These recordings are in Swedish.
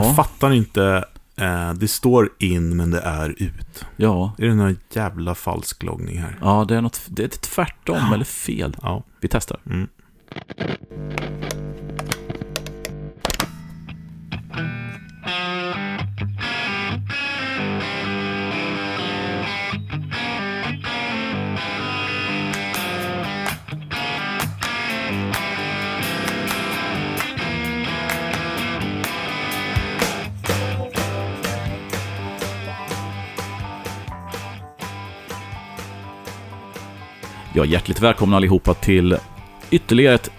Jag Ja. fattar inte. Eh, det står in men det är ut. Ja, Är det någon jävla falsk loggning här? ja det är något, det är tvärtom eller fel. Ja. Vi testar. Mm. Ja, hjärtligt välkomna allihopa till ytterligare ett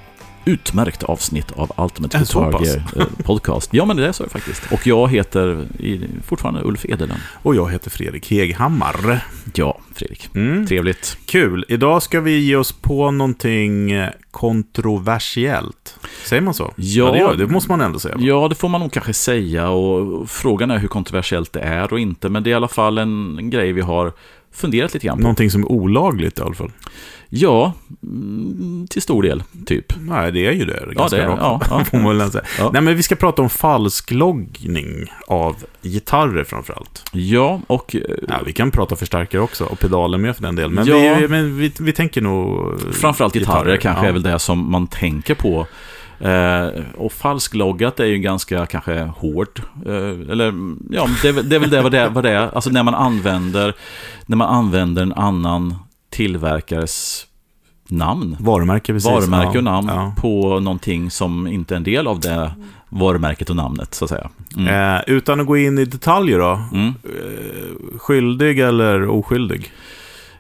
utmärkt avsnitt av Ultimate Guitar eh, Podcast. Ja, men det är så faktiskt. Och jag heter fortfarande Ulf Edelund. Och jag heter Fredrik Heghammar. Ja, Fredrik. Mm. Trevligt. Kul. Idag ska vi ge oss på någonting eh, kontroversiellt. Säger man så? Ja. det, gör, det måste man ändå säga. Ja, det får man nog kanske säga och frågan är hur kontroversiellt det är och inte, men det är i alla fall en, en grej vi har funderat lite grann på. Någonting som är olagligt i alla fall. Ja, mm, till stor del, typ. Nej, det är ju det. Ja, Ganska det är, ja, ja. Får man väl säga. Ja. Nej, men vi ska prata om falskloggning av gitarrer framförallt. Ja, och eh, Ja, vi kan prata förstärkare också och pedaler med för den delen. Men, Ja. vi, men vi, vi tänker nog... Framförallt gitarrer, kanske ja. är väl det som man tänker på. Eh, och falskloggat är ju ganska kanske hårt. Eh, eller ja, det det är väl det vad det. Vad det är. Alltså när man använder, när man använder en annan tillverkares namn. Varumärke, precis. Varumärke Ja, och namn ja. på någonting som inte är en del av det varumärket och namnet, så att säga. Mm. Eh, utan att gå in i detaljer då. Mm. Eh, skyldig eller oskyldig?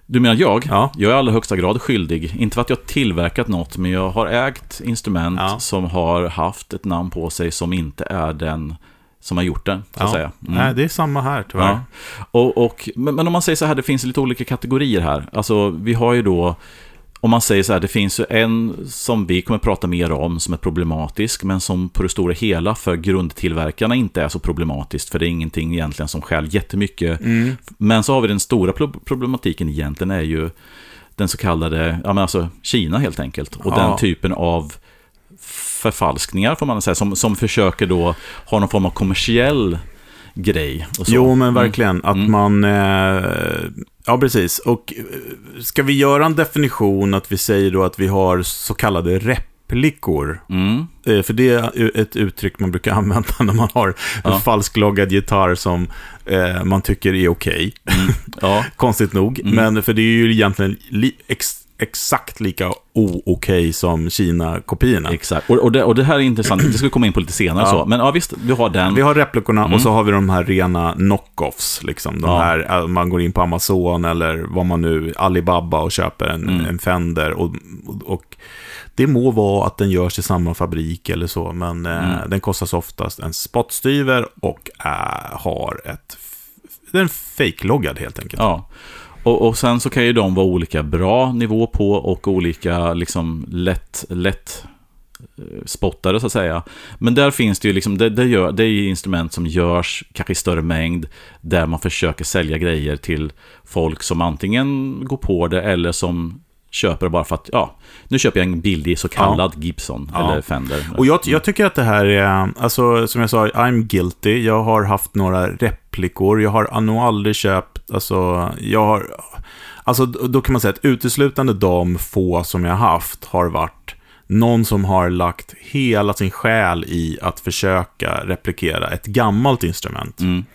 Du menar jag? Ja. Jag är i allra högsta grad skyldig. Inte för att jag tillverkat något, men jag har ägt instrument Ja. som har haft ett namn på sig som inte är den som har gjort den, så Ja. säga. Mm. Nej, det är samma här tyvärr. Ja. Och, och, men, men om man säger så här, det finns lite olika kategorier här. Alltså, vi har ju då, om man säger så här, det finns ju en som vi kommer prata mer om, som är problematisk, men som på det stora hela för grundtillverkarna inte är så problematiskt, för det är ingenting egentligen som skäl jättemycket. Mm. Men så har vi den stora pro- problematiken egentligen är ju den så kallade, ja men alltså Kina helt enkelt. Och Ja. den typen av förfalskningar får man säga, som, som försöker då ha någon form av kommersiell grej. Jo, men verkligen. Att Mm. man... Eh, ja, precis. Och eh, ska vi göra en definition att vi säger då att vi har så kallade replikor? Mm. Eh, för det är ett uttryck man brukar använda när man har en Ja. falskloggad gitarr som eh, man tycker är okej. Ja, Konstigt nog. Mm. Men för det är ju egentligen li, ex, exakt lika o-okej som Kina-kopiorna. exakt. Och, och, det, och det här är intressant, det ska vi komma in på lite senare. Ja. Så. Men ja, visst, du har den. Vi har replikorna Mm. och så har vi de här rena knockoffs. Liksom. De Ja. här, eh, man går in på Amazon eller vad man nu, Alibaba och köper en, Mm. en Fender. Och, och, det må vara att den görs i samma fabrik eller så, men eh, Mm. den kostar så oftast en spottstyver och eh, har ett... Den är fake-loggad helt enkelt. Ja. Och, och sen så kan ju de vara olika bra nivå på och olika liksom lätt, lätt eh, spottade så att säga. Men där finns det ju liksom, det, det, gör, det är ju instrument som görs kanske i större mängd där man försöker sälja grejer till folk som antingen går på det eller som köper bara för att, ja, nu köper jag en billig så kallad Gibson Ja. eller Fender. Och jag, jag tycker att det här är, alltså som jag sa, I'm guilty. Jag har haft några replikor. Jag har nog aldrig köpt, alltså, jag har, alltså då kan man säga att uteslutande de få som jag har haft har varit någon som har lagt hela sin själ i att försöka replikera ett gammalt instrument. Mm.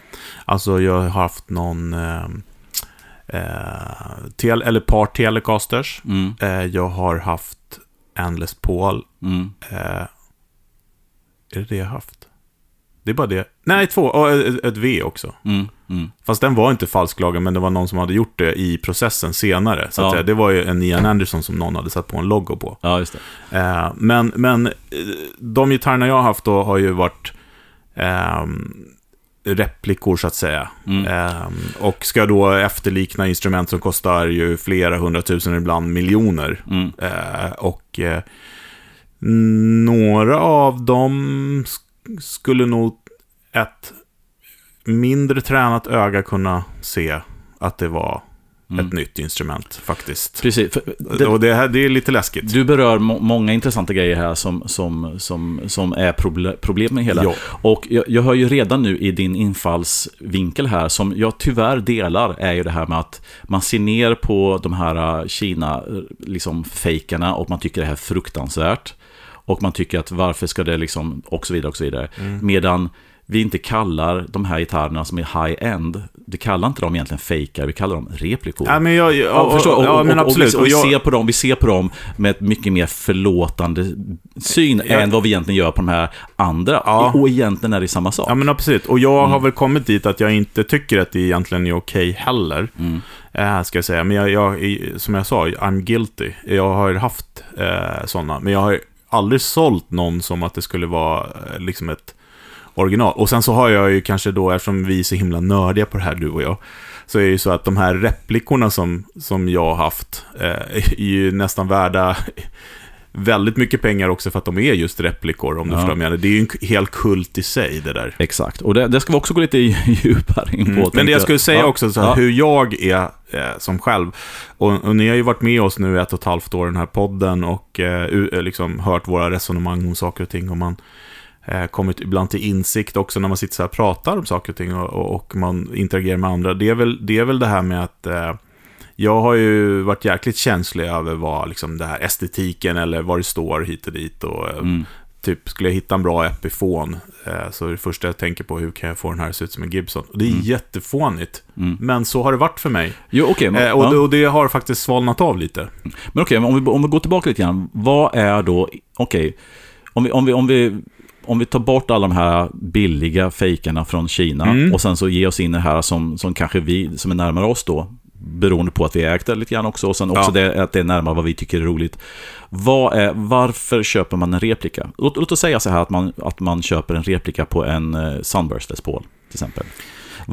Alltså jag har haft någon, eh, eh, tel, eller par Telecasters. Mm. Eh, jag har haft en Les Paul Mm. Eh, är det det jag haft? Det är bara det. Nej, två. Och ett, ett V också. Mm. Mm. Fast den var inte falsklagen, men det var någon som hade gjort det i processen senare. Så Ja. Det var ju en Ian Anderson som någon hade satt på en logo på. Ja, just det. Eh, men, men eh, de gitarrerna jag har haft då har ju varit ehm, replikor så att säga. Mm. Ehm, och ska då efterlikna instrument som kostar ju flera hundratusen, ibland miljoner. Mm. Eh, och eh, några av dem sk- skulle nog ett mindre tränat öga kunna se att det var ett nytt instrument faktiskt. Precis. Det, Och det, här, det är lite läskigt. du berör må många intressanta grejer här som, som, som, som är proble problem med hela. Ja. Och jag, jag hör ju redan nu i din infallsvinkel här, som jag tyvärr delar, är ju det här med att man ser ner på de här äh, Kina, äh, liksom fejkarna och man tycker det här är fruktansvärt. Och man tycker att varför ska det liksom, och så vidare och så vidare. Mm. Medan vi inte kallar de här gitarrerna som är high-end, vi kallar inte dem egentligen fejkar, vi kallar dem replikor. Ja, men jag, Ja, och, förstår, och, ja, men absolut. Och, Och vi, och vi, jag, ser på dem, vi ser på dem med ett mycket mer förlåtande syn Ja. än vad vi egentligen gör på de här andra. Ja. Och egentligen är det samma sak. Ja, men absolut. Och jag Mm. har väl kommit dit att jag inte tycker att det egentligen är okej heller. Mm. Eh, ska jag säga. Men jag, jag, som jag sa, I'm guilty. Jag har haft eh, sådana. Men jag har aldrig sålt någon som att det skulle vara eh, liksom ett original. Och sen så har jag ju kanske då, eftersom vi är så himla nördiga på det här, du och jag, så är det ju så att de här replikorna som, som jag har haft eh, är ju nästan värda väldigt mycket pengar också för att de är just replikor, om du Ja. förstår menar. Det är ju en hel kult i sig, det där. Exakt, och det, det ska vi också gå lite djupare in på. Mm. Men det jag skulle säga Ja. också, så här, Ja. hur jag är eh, som själv. Och, och ni har ju varit med oss nu ett och ett halvt år i den här podden och eh, liksom hört våra resonemang om saker och ting. Och man kommit ibland till insikt också när man sitter så här och pratar om saker och ting och, och, man interagerar med andra. Det är väl det, är väl det här med att eh, jag har ju varit jäkligt känslig över vad liksom det här estetiken eller vad det står hit och dit. Och, eh, Mm. Typ, skulle jag hitta en bra Epiphone eh, så är det första jag tänker på hur kan jag få den här att se ut som en Gibson. Och det är Mm. jättefånigt. Mm. Men så har det varit för mig. Jo, okej. men- Eh, och, ja. och det har faktiskt svalnat av lite. Men okej, men om vi, om vi går tillbaka lite grann. Vad är då, okej, om, vi, om, vi, om, vi, om vi tar bort alla de här billiga fejkarna från Kina Mm. och sen så ger oss in det här som, som kanske vi, som är närmare oss då, beroende på att vi ägt det lite grann också, och sen också Ja. det, att det är närmare vad vi tycker är roligt. Är, varför köper man en replika? Låt, låt oss säga så här att man, att man köper en replika på en eh, Sunburst Les Paul, till exempel.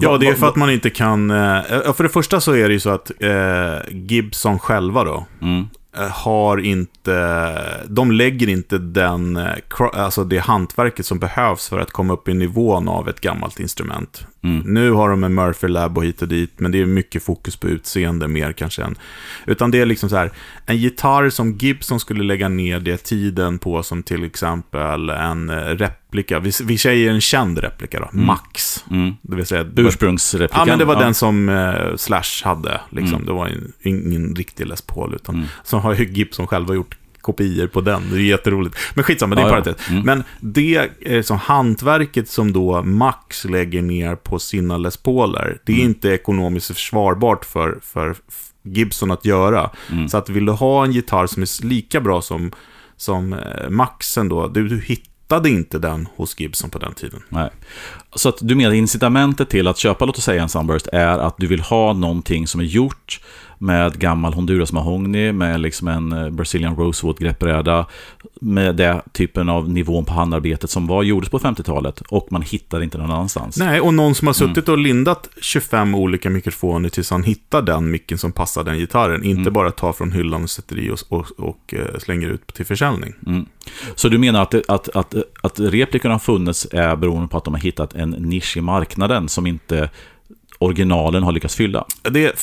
Ja, det är för att man inte kan... Eh, för det första så är det ju så att eh, Gibson själva då, Mm, Eh, har inte... De lägger inte den, eh, alltså det hantverket som behövs för att komma upp i nivån av ett gammalt instrument mm, Nu har de en Murphy Lab och hit och dit, men det är mycket fokus på utseende mer kanske än... Utan det är liksom så här, en gitarr som Gibson skulle lägga ner det tiden på som till exempel en eh, replika, vi, vi säger en känd replika då, Mm. Max. mm. Det vill säga... Ursprungsreplikan. Ja, men det var ja. den som eh, Slash hade. Liksom. Mm. Det var en, ingen riktig Les Paul. Utan, Mm. Så har ju Gibson själva gjort kopior på den. Det är jätteroligt. Men skitsamma, det är Ja, ja. parentes. Mm. Men det är som hantverket som då Max lägger ner på sina Les Pauler, det är Mm. inte ekonomiskt försvarbart för, för Gibson att göra. Mm. Så att vill du ha en gitarr som är lika bra som, som eh, Maxen då, du, du hittade inte den hos Gibson på den tiden. Nej. Så att du menar incitamentet till att köpa, låt oss säga en Sunburst, är att du vill ha någonting som är gjort med gammal Honduras mahogny, med liksom en eh, Brazilian Rosewood greppbräda, med den typen av nivån på handarbetet som var gjordes på 50-talet och man hittar inte någon annanstans. Nej, och någon som har Mm. suttit och lindat 25 olika mikrofoner tills han hittar den micken som passar den gitarren. Inte Mm. bara tar från hyllan och sätter i och, och, och eh, slänger ut till försäljning. Mm. Så du menar att, att, att, att replikerna har funnits är beroende på att de har hittat en nisch i marknaden som inte originalen har lyckats fylla? Det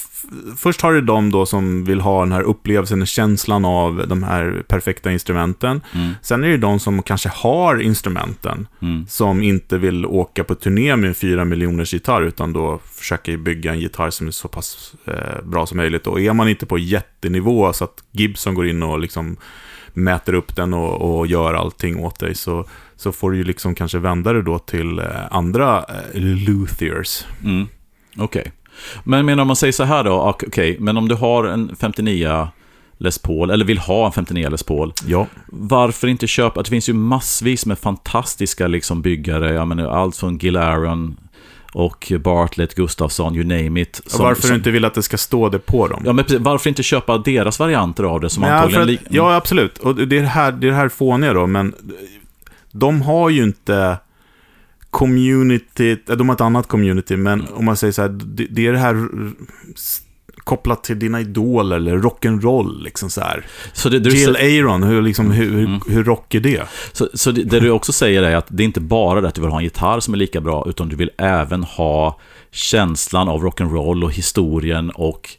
först har du de då som vill ha den här upplevelsen, känslan av de här perfekta instrumenten. Mm. Sen är det de som kanske har instrumenten, Mm. som inte vill åka på turné med en 4 miljoners gitarr, utan då försöker bygga en gitarr som är så pass eh, bra som möjligt. Och är man inte på jättenivå, så att Gibson går in och liksom mäter upp den och, och gör allting åt dig, så, så får du ju liksom kanske vända dig då till eh, andra eh, luthiers. Mm. Okej. Men, men om man säger så här då, ok- okej, men om du har en 59 Les Paul, eller vill ha en 59 Les Paul, Ja. varför inte köpa? Det finns ju massvis med fantastiska liksom byggare, jag menar allt från Gil Aaron och Bartlett, Gustafsson, you name it. Och varför du inte vill att det ska stå det på dem. Ja, men precis, varför inte köpa deras varianter av det som för antagligen... att, ja, absolut. Och det är det här, det är det här fåniga då, men de har ju inte community, de har ett annat community, men om man säger så här, det, det är det här kopplat till dina idoler eller rock'n'roll, liksom så här. Så det, Jill sä- Aaron, hur, liksom, hur, hur, Mm. hur rock är det? Så, så det, det du också säger är att det är inte bara det att du vill ha en gitarr som är lika bra, utan du vill även ha känslan av rock'n'roll och historien och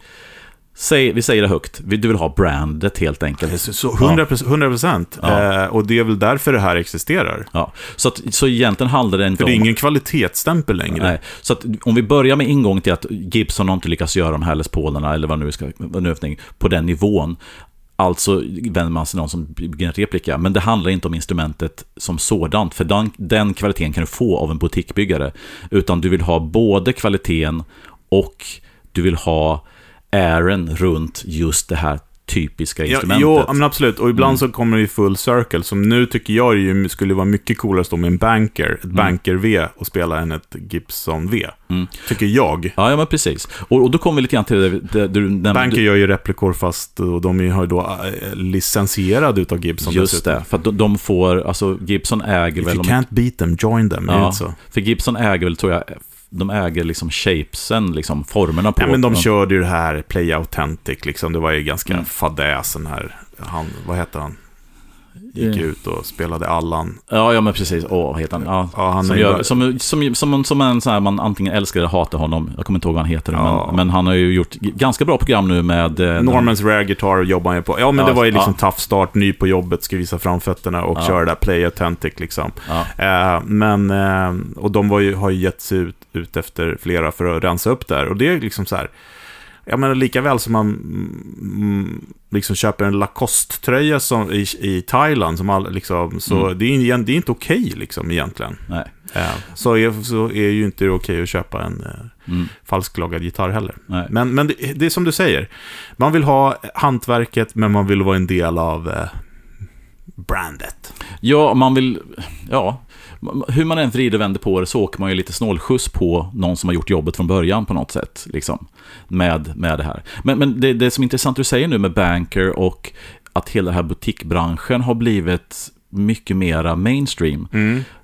Säg, vi säger det högt. Du vill ha brandet helt enkelt. Så, så 100 procent. Ja. Eh, och det är väl därför det här existerar. Ja. Så, att, så egentligen handlar det inte För det är om... ingen kvalitetsstämpel längre. Nej, så att om vi börjar med ingång till att Gibson har inte lyckats göra de här Les Paulerna eller vad nu ska, vad nu är på den nivån. Alltså vänder man sig till någon som bygger en replika. Men det handlar inte om instrumentet som sådant. För den, den kvaliteten kan du få av en butikbyggare. Utan du vill ha både kvaliteten och du vill ha ären runt just det här typiska Ja, instrumentet. jo, men absolut. Och ibland Mm. så kommer det i full circle. Som nu tycker jag ju skulle vara mycket coolare att stå med en banker, ett banker-V och spela än ett Gibson-V. Mm. Tycker jag. Ja, ja, men precis. Och, och då kommer vi lite grann till det, det du nämnde. Banker gör ju replikor fast och de är- har ju då äh, licensierade utav Gibson Just dessutom. det, för att de, får, alltså Gibson äger If väl... you om- can't beat them, join them. Är det Ja, så? för Gibson äger väl, tror jag, de äger liksom shapesen, liksom formerna på... Ja, men de körde ju det här Play Authentic, liksom. Det var ju ganska Mm. fadäs, den här, han, vad heter han? Gick Eh, ut och spelade Allan. Ja, ja men precis. Åh, vad heter han? Ja, Ja, han som, gör, bara- som, som, som, som en sån här, man antingen älskar eller hatar honom. Jag kommer inte ihåg vad han heter, Ja. men, men han har ju gjort ganska bra program nu med... eh, Normans Rare Guitar jobbar han ju på. Ja, men Ja, det var ju liksom ja. tough start, ny på jobbet, ska visa framfötterna och Ja. köra där Play Authentic liksom. Ja, Eh, men, eh, och de var ju, har ju gett sig ut, ut efter flera för att rensa upp där. Och det är liksom så här, jag menar lika väl som man mm, liksom köper en Lacoste-tröja som, i, i Thailand, som all, liksom, så Mm. det, är, det är inte okej liksom egentligen. nej. Eh, så, är, så är ju inte det okej att köpa en eh, Mm, falsklagad gitarr heller. nej. Men, men det, det är som du säger, man vill ha hantverket men man vill vara en del av eh, brandet. Ja, man vill... Ja, hur man än vrider och vänder på det så åker man ju lite snålskjuts på någon som har gjort jobbet från början på något sätt. Liksom, med, med det här. Men, men det, det som är intressant du säger nu med Banker och att hela den här butikbranschen har blivit mycket mera mainstream.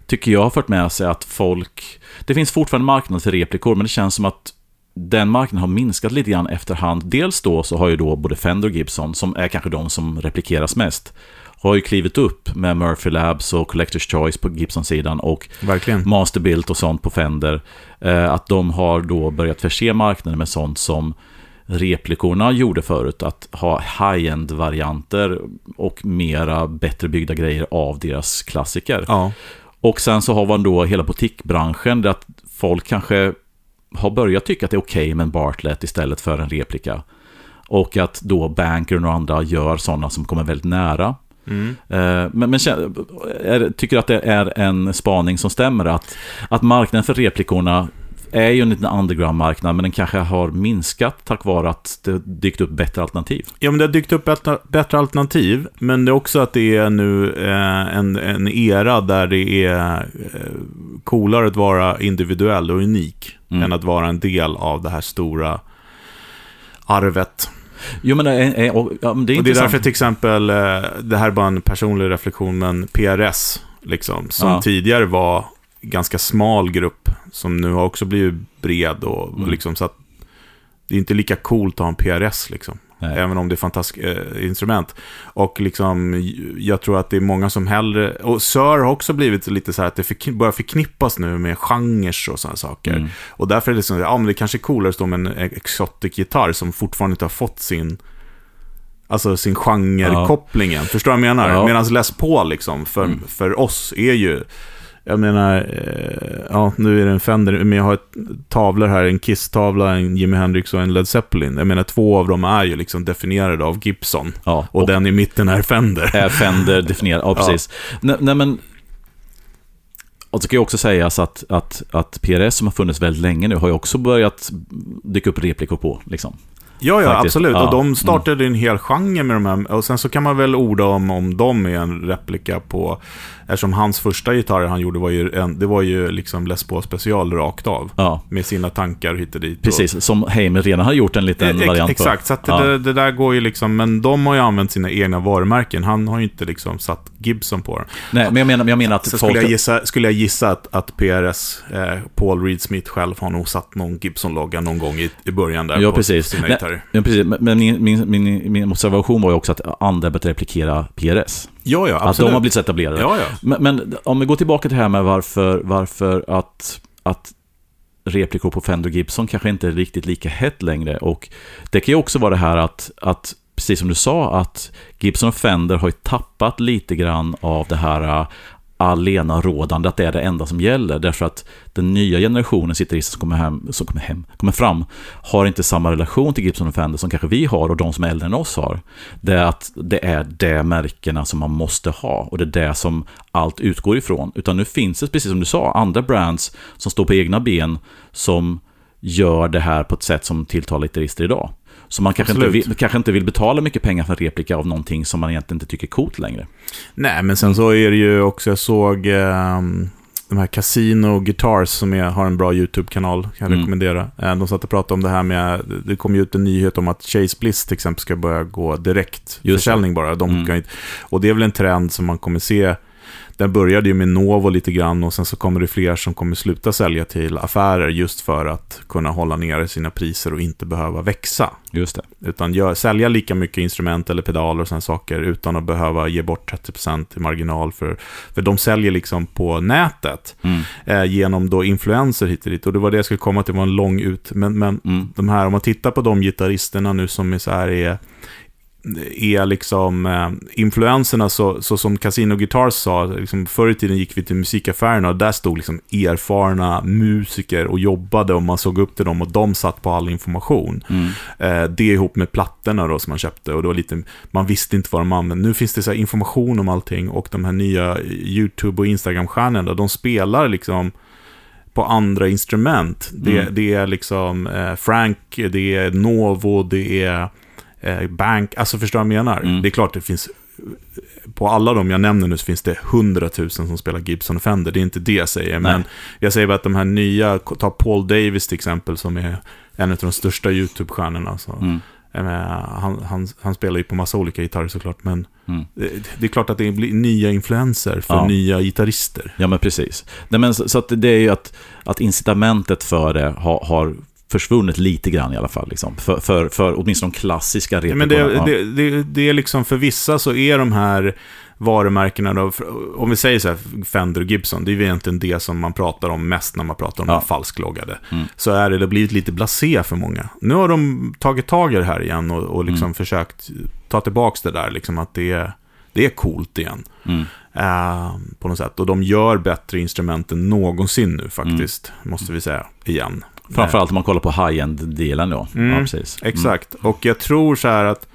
Tycker jag har fört med sig att folk... Det finns fortfarande marknad för replikor, men det känns som att den marknaden har minskat lite grann efterhand. Dels då så har ju då både Fender och Gibson, som är kanske de som replikeras mest, har ju klivit upp med Murphy Labs och Collector's Choice på Gibson-sidan och Verkligen. Masterbuilt och sånt på Fender. Eh, att de har då börjat förse marknaden med sånt som replikorna gjorde förut. Att ha high-end-varianter och mera bättre byggda grejer av deras klassiker. Ja. Och sen så har man då hela butikbranschen där att folk kanske har börjat tycka att det är okej med en Bartlett istället för en replika. Och att då Banker och andra gör sådana som kommer väldigt nära. Mm. Eh, Men, men är, tycker att det är en spaning som stämmer att, att marknaden för replikorna är ju en liten underground-marknad, men den kanske har minskat tack vare att det dykt upp bättre alternativ. Ja, men det har dykt upp bättre, bättre alternativ, men det är också att det är nu eh, en, en era där det är eh, coolare att vara individuell och unik Mm. än att vara en del av det här stora arvet. Jo, men det är, är, och, ja, men det är och det är därför till exempel, eh, det här är bara en personlig reflektion, men PRS, liksom, som Ja. tidigare var ganska smal grupp, som nu har också blivit bred och, Mm. och liksom så att det är inte lika coolt att ha en PRS liksom. Nej. Även om det är fantastiska eh, instrument. Och liksom, jag tror att det är många som hellre... Och Sir har också blivit lite så här att det förkni- börjar förknippas nu med genrer och sådana saker. Mm. Och därför är det så, ja men det kanske är coolare att stå med en exotic-gitarr som fortfarande inte har fått sin... Alltså sin genre-kopplingen. Förstår du vad jag menar? Ja. Medan Les Paul liksom, för, Mm. för oss är ju... Jag menar, eh, ja nu är det en Fender, men jag har ett, tavlor här, en Kiss-tavla, en Jimi Hendrix och en Led Zeppelin. Jag menar, två av dem är ju liksom definierade av Gibson. Ja, Och, den i mitten är Fender. är Fender definierad. Ja, precis. Nej, nej, men... Och det ska ju också sägas att, att, att PRS som har funnits väldigt länge nu har ju också börjat dyka upp replikor på. Liksom. Ja, ja, Faktiskt. absolut. Ja. Mm. Och de startade en hel genre med de här. Och sen så kan man väl orda om om de är en replika på... Eftersom hans första gitarrer han gjorde var ju, en, det var ju liksom Les Paul special rakt av. Ja, Med sina tankar hit och dit. Och, precis. Som Heimer redan har gjort en liten Ex- variant. Exakt, så Ja. det, det där går ju liksom, men de har ju använt sina egna varumärken. Han har ju inte liksom satt Gibson på dem. Nej, men jag menar, jag menar att Sen folk... skulle jag gissa, skulle jag gissa att, att PRS, eh, Paul Reed Smith själv, har nog satt någon Gibson-logga någon gång i, i början där Ja, på precis. sina gitarrer. Ja, precis. Men- Men min, min, min, min observation var ju också att andra börjat replikera PRS. Ja, ja, Att absolut. de har blivit så etablerade. Ja, ja. Men, men om vi går tillbaka till det här med varför, varför att, att replikor på Fender Gibson kanske inte är riktigt lika hett längre. Och det kan ju också vara det här att, att precis som du sa, att Gibson och Fender har ju tappat lite grann av det här allena rådande, att det är det enda som gäller. Därför att den nya generationen gitarrister som kommer, hem, som kommer, hem, kommer fram har inte samma relation till Gibson och Fender som kanske vi har och de som är äldre än oss har. Det är att det är de märkena som man måste ha och det är det som allt utgår ifrån. Utan nu finns det, precis som du sa, andra brands som står på egna ben som gör det här på ett sätt som tilltalar gitarrister idag. Så man kanske inte, vill, kanske inte vill betala mycket pengar för en replika av någonting som man egentligen inte tycker är coolt längre. Nej, men sen så är det ju också, jag såg eh, de här Casino Guitars som är, har en bra YouTube-kanal, kan jag mm. rekommendera. Eh, de satt och pratade om det här med, det kom ju ut en nyhet om att Chase Bliss till exempel ska börja gå direkt försäljning bara. De mm. inte, och det är väl en trend som man kommer se den började ju med Novo lite grann och sen så kommer det fler som kommer sluta sälja till affärer just för att kunna hålla nere sina priser och inte behöva växa. Just det. Utan gör, sälja lika mycket instrument eller pedaler och sådana saker utan att behöva ge bort 30% i marginal. För, för de säljer liksom på nätet mm. eh, genom då influenser hit och dit. Och det var det jag skulle komma till, var en lång ut. Men, men mm. de här, om man tittar på de gitarristerna nu som är så här är är liksom eh, influenserna, så, så som Casino Guitars sa, liksom, förr i tiden gick vi till musikaffärerna och där stod liksom erfarna musiker och jobbade och man såg upp till dem och de satt på all information. Mm. Eh, det ihop med plattorna då som man köpte och det var lite, man visste inte vad de använde. Nu finns det så information om allting och de här nya YouTube och Instagram-stjärnorna, de spelar liksom på andra instrument. Det, mm. det är liksom eh, Frank, det är Novo, det är eh, bank, alltså förstår du vad jag menar? Mm. Det är klart det finns, på alla de jag nämner nu så finns det hundratusen som spelar Gibson och Fender, det är inte det jag säger. Nej. Men jag säger bara att de här nya, ta Paul Davis till exempel som är en av de största YouTube-stjärnorna. Så. Mm. Han, han, han, spelar ju på massa olika gitarrer såklart, men mm. det, det, är klart att det blir nya influenser för ja. nya gitarrister. Ja, men precis. Nej, men så, så att det är ju att, att incitamentet för det har, har försvunnit lite grann i alla fall. Liksom. För, för, för åtminstone de klassiska replikorna. Ja, men det, det, det, det, är liksom, för vissa så är de här varumärkena då, om vi säger så här, Fender och Gibson, det är ju egentligen det som man pratar om mest när man pratar om ja. de falskloggade. Mm. Så är det, det har blivit lite blasé för många. Nu har de tagit tag i det här igen och, och liksom mm. försökt ta tillbaka det där, liksom att det är, det är coolt igen. Mm. Uh, på något sätt. Och de gör bättre instrument än någonsin nu faktiskt, mm. måste vi säga, igen. Framförallt om man kollar på high-end-delen då. Mm, ja, precis. Exakt. Mm. Och jag tror så här att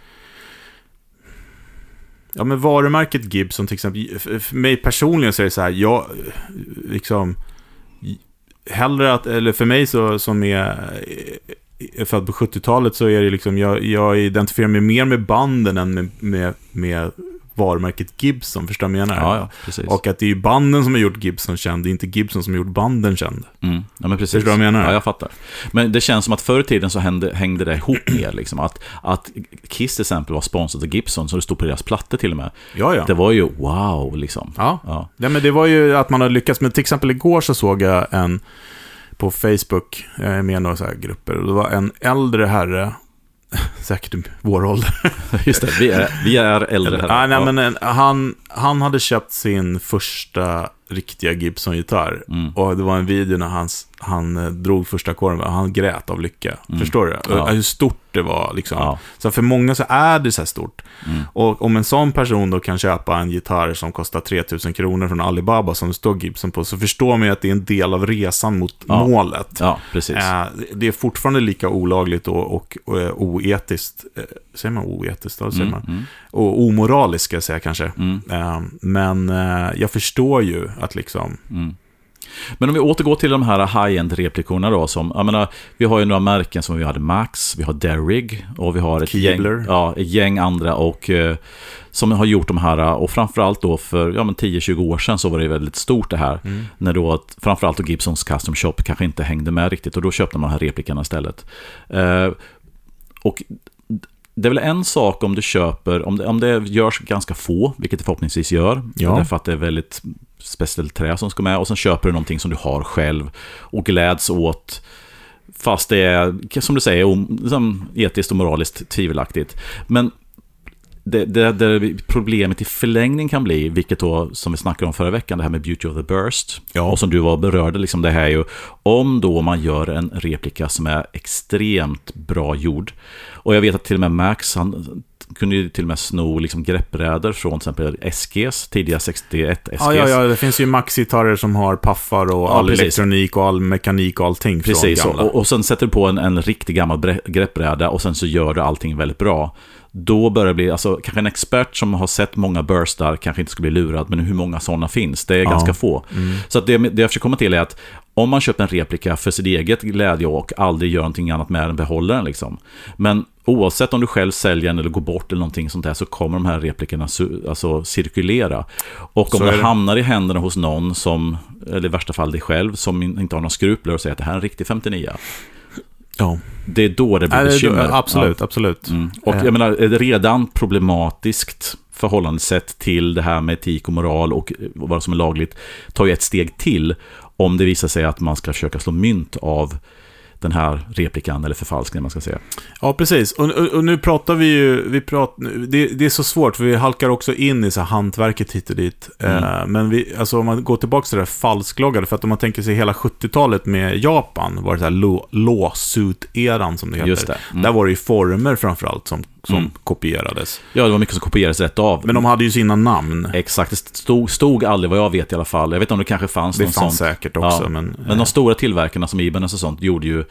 Ja, men varumärket Gibson till exempel, för mig personligen så är det så här, jag, liksom, hellre att, eller för mig så, som är, är född på 70-talet så är det liksom, jag, jag identifierar mig mer med banden än med, med, med varumärket Gibson, förstår du vad jag menar? Ja, ja. Och att det är ju banden som har gjort Gibson känd, det är inte Gibson som har gjort banden känd. Mm. Ja, men precis. Förstår du vad jag menar? Ja, jag fattar. Men det känns som att förr i tiden så hängde, hängde det ihop mer, liksom. Att, att Kiss till exempel var sponsrad av Gibson, så det stod på deras plattor till och med. Ja, ja. Det var ju wow, liksom. Ja. ja. ja, men det var ju att man har lyckats, men till exempel igår så såg jag en på Facebook, jag är med i några så här grupper, och det var en äldre herre säkert vår ålder. Just det, vi är, vi är äldre här. Ah, nej, men han, han hade köpt sin första riktiga Gibson-gitarr. Mm. Och det var en video när hans, han eh, drog första ackorden och han grät av lycka. Mm. Förstår du? Ja. Hur stort det var. Liksom. Ja. Så för många så är det så här stort. Mm. Och om en sån person då kan köpa en gitarr som kostar 3000 kronor från Alibaba som det står Gibson på, så förstår man ju att det är en del av resan mot ja. målet. Eh, det är fortfarande lika olagligt och, och, och eh, oetiskt. Säger man oetiskt? Då, säger mm, man. Mm. Och omoraliskt ska jag säga kanske. Mm. Men jag förstår ju att liksom... Men om vi återgår till de här high-end replikorna då. Som, jag menar, vi har ju några märken som vi hade Max, vi har Derrig och vi har ett, gäng, ja, ett gäng andra och eh, som har gjort de här och framförallt då för ja, 10-20 år sedan så var det väldigt stort det här. Mm. När då framförallt då Gibsons Custom Shop kanske inte hängde med riktigt och då köpte man de här replikerna istället. Eh, och det är väl en sak om du köper, om det, om det görs ganska få, vilket det förhoppningsvis gör, ja. därför att det är väldigt speciellt trä som ska med, och sen köper du någonting som du har själv och gläds åt, fast det är, som du säger, liksom etiskt och moraliskt tvivelaktigt. Men det, det, det problemet i förlängning kan bli, vilket då, som vi snackade om förra veckan, det här med Beauty of the Burst. Ja. Och som du var berörde, liksom det här är ju, om då man gör en replika som är extremt bra gjord. Och jag vet att till och med Max, han kunde ju till och med sno liksom greppräder från till exempel SGs, tidiga 61 SGs. Ja, ja, ja, det finns ju maxgitarrer som har paffar och Ja, all precis. elektronik och all mekanik och allting från Precis, gamla. och, och sen sätter du på en, en riktig gammal greppbräda och sen så gör du allting väldigt bra. Då börjar det bli, alltså kanske en expert som har sett många burstar kanske inte ska bli lurad, men hur många sådana finns? Det är Ja. ganska få. Mm. Så det, det jag försöker komma till är att om man köper en replika för sitt eget glädje och aldrig gör någonting annat med den, behåller den liksom. Men oavsett om du själv säljer den eller går bort eller någonting sånt där så kommer de här replikerna alltså, cirkulera. Och om det det. hamnar i händerna hos någon som, eller i värsta fall dig själv, som in- inte har några skrupler och säger att det här är en riktig 59 Ja, det är då det blir bekymmer. absolut, absolut. Ja. Mm. Och Eh. jag menar, redan problematiskt förhållandesätt till det här med etik och moral och vad som är lagligt, tar ju ett steg till om det visar sig att man ska försöka slå mynt av den här replikan eller förfalskningen man ska säga. Ja, precis. Och, och, och nu pratar vi ju, vi pratar, det, det är så svårt för vi halkar också in i så här hantverket hit och dit. Mm. Eh, men vi, alltså om man går tillbaka till det där falskloggade, för att om man tänker sig hela 70-talet med Japan, var det så här law- lawsuit-eran som det heter. Just det. Mm. Där var det ju former framförallt som, som Mm. kopierades. Ja, det var mycket som kopierades rätt av. Men de hade ju sina namn. Exakt, det stod, stod aldrig vad jag vet i alla fall. Jag vet inte om det kanske fanns Det någon fanns sån. säkert också, Ja. men... Men de stora tillverkarna som Ibanez och sånt gjorde ju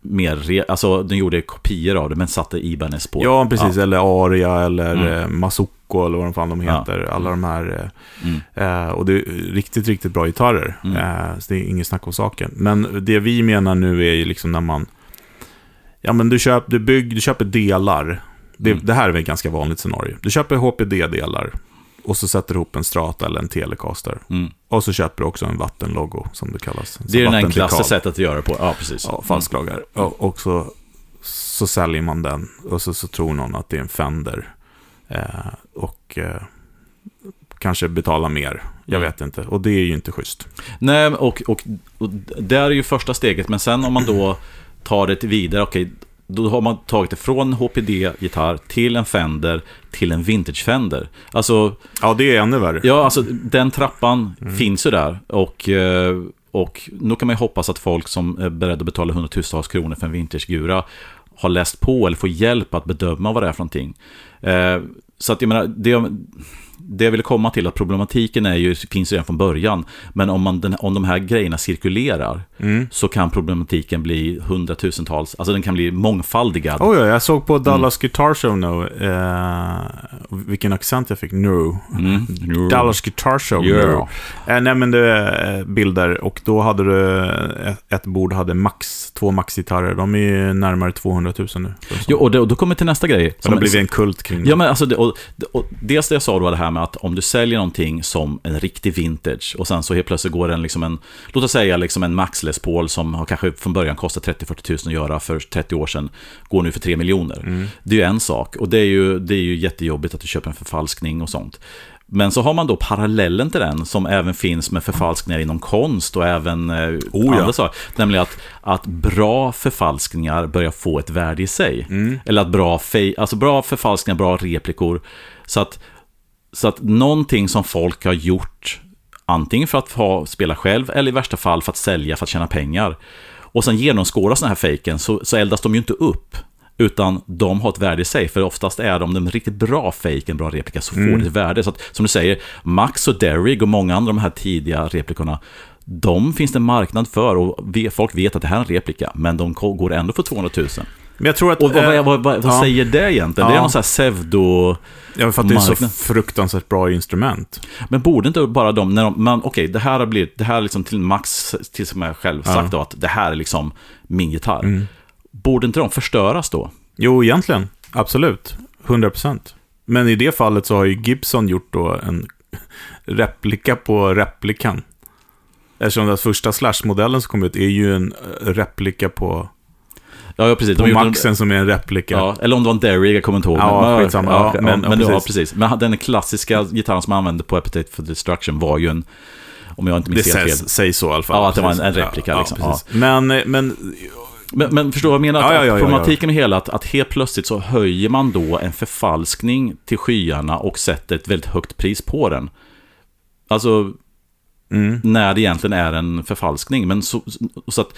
mer, alltså de gjorde kopior av det men satte Ibanez på. Ja, precis. Eller Aria eller Mm. mm. Masoko eller vad de fan de Ja. heter. Alla de här. Mm. Eh, och det är riktigt, riktigt bra gitarrer. Mm. Eh, så det är inget snack om saken. Men det vi menar nu är ju liksom när man... Ja, men du, köp, du, bygg, du köper delar. Det, Mm. det här är väl ett ganska vanligt scenario. Du köper HPD-delar. Och så sätter du ihop en Strata eller en Telecaster. Mm. Och så köper du också en vattenlogo, som det kallas. Det är den enklaste sättet att göra på. Ja, precis. Ja, falsklagare. Och, och så, så säljer man den och så, så tror någon att det är en Fender. Eh, och eh, kanske betalar mer. Jag Mm. vet inte. Och det är ju inte schysst. Nej, och, och, och det är ju första steget. Men sen om man då tar det vidare, okej, då har man tagit det från HPD-gitarr till en Fender till en vintage Fender. Alltså, Ja, det är ännu värre. ja, alltså den trappan Mm. finns ju där. Och, eh, och nu kan man ju hoppas att folk som är beredda att betala hundratusentals kronor för en vintage-gura har läst på eller får hjälp att bedöma vad det är för någonting. Eh, så att jag menar, det, det jag ville komma till att problematiken är ju, finns redan från början. Men om, man, den, om de här grejerna cirkulerar Mm. så kan problematiken bli hundratusentals, alltså den kan bli mångfaldigad. Oh, ja, jag såg på Dallas Guitar Show nu. Eh, vilken accent jag fick. No. Mm. Dallas Guitar Show. Yeah. Eh, nej, men det är eh, bilder. Och då hade du ett, ett bord hade max, två maxgitarrer. De är ju närmare 200 000 nu. Jo, och, det, och då kommer vi till nästa grej. Som det har blivit en kult kring Ja, men alltså, det, och, och dels det jag sa då, det här med att om du säljer någonting som en riktig vintage och sen så helt plötsligt går den liksom en, låt oss säga liksom en Max Les Paul som har kanske från början kostat 30-40 tusen att göra för 30 år sedan, går nu för 3 miljoner. Mm. Det är ju en sak och det är ju, det är ju jättejobbigt att du köper en förfalskning och sånt. Men så har man då parallellen till den som även finns med förfalskningar inom konst och även eh, Oh, ja. andra saker. Nämligen att, att bra förfalskningar börjar få ett värde i sig. Mm. Eller att bra, alltså bra förfalskningar, bra replikor. Så att, så att någonting som folk har gjort, antingen för att ha, spela själv eller i värsta fall för att sälja, för att tjäna pengar. Och sen genomskådas den här fejken så, så eldas de ju inte upp. Utan de har ett värde i sig, för oftast är de den riktigt bra fejken, bra replika, så får Mm. det ett värde. Så att, som du säger, Max och Derrig och många andra av de här tidiga replikorna, de finns det en marknad för och folk vet att det här är en replika, men de går ändå för 200 000. Men jag tror att... Och vad, eh, vad, vad, vad ja. säger det egentligen? Det är Ja. någon sån här pseudo... Ja, för att det är så fruktansvärt bra instrument. Men borde inte bara de, när de, man, okej, det här har blivit, det här är liksom till max, till som jag själv Ja. sagt då, att det här är liksom min gitarr. Mm. Borde inte de förstöras då? Jo, egentligen. Absolut. 100%. Men i det fallet så har ju Gibson gjort då en replika på replikan. Eftersom den första Slash-modellen som kom ut är ju en eh, replika på, Ja, ja precis. på De en- Maxen som är en replika. Ja, eller om det var en Derry, jag kommer inte ihåg. Ja, men, skitsamma. Ja, Ja, men, men- men, ja, ja, precis. Men den klassiska gitarren som man använde på Appetite for Destruction var ju en, om jag inte Det minns helt fel. sägs, sägs så i alla fall. Ja, att det var en- en replika, Ja, liksom. Ja. Men, eh, men Men, men förstår vad jag menar? Att, Ja, ja, ja, ja, problematiken med hela att, att helt plötsligt så höjer man då en förfalskning till skyarna och sätter ett väldigt högt pris på den. Alltså, Mm. när det egentligen är en förfalskning. Men så, så att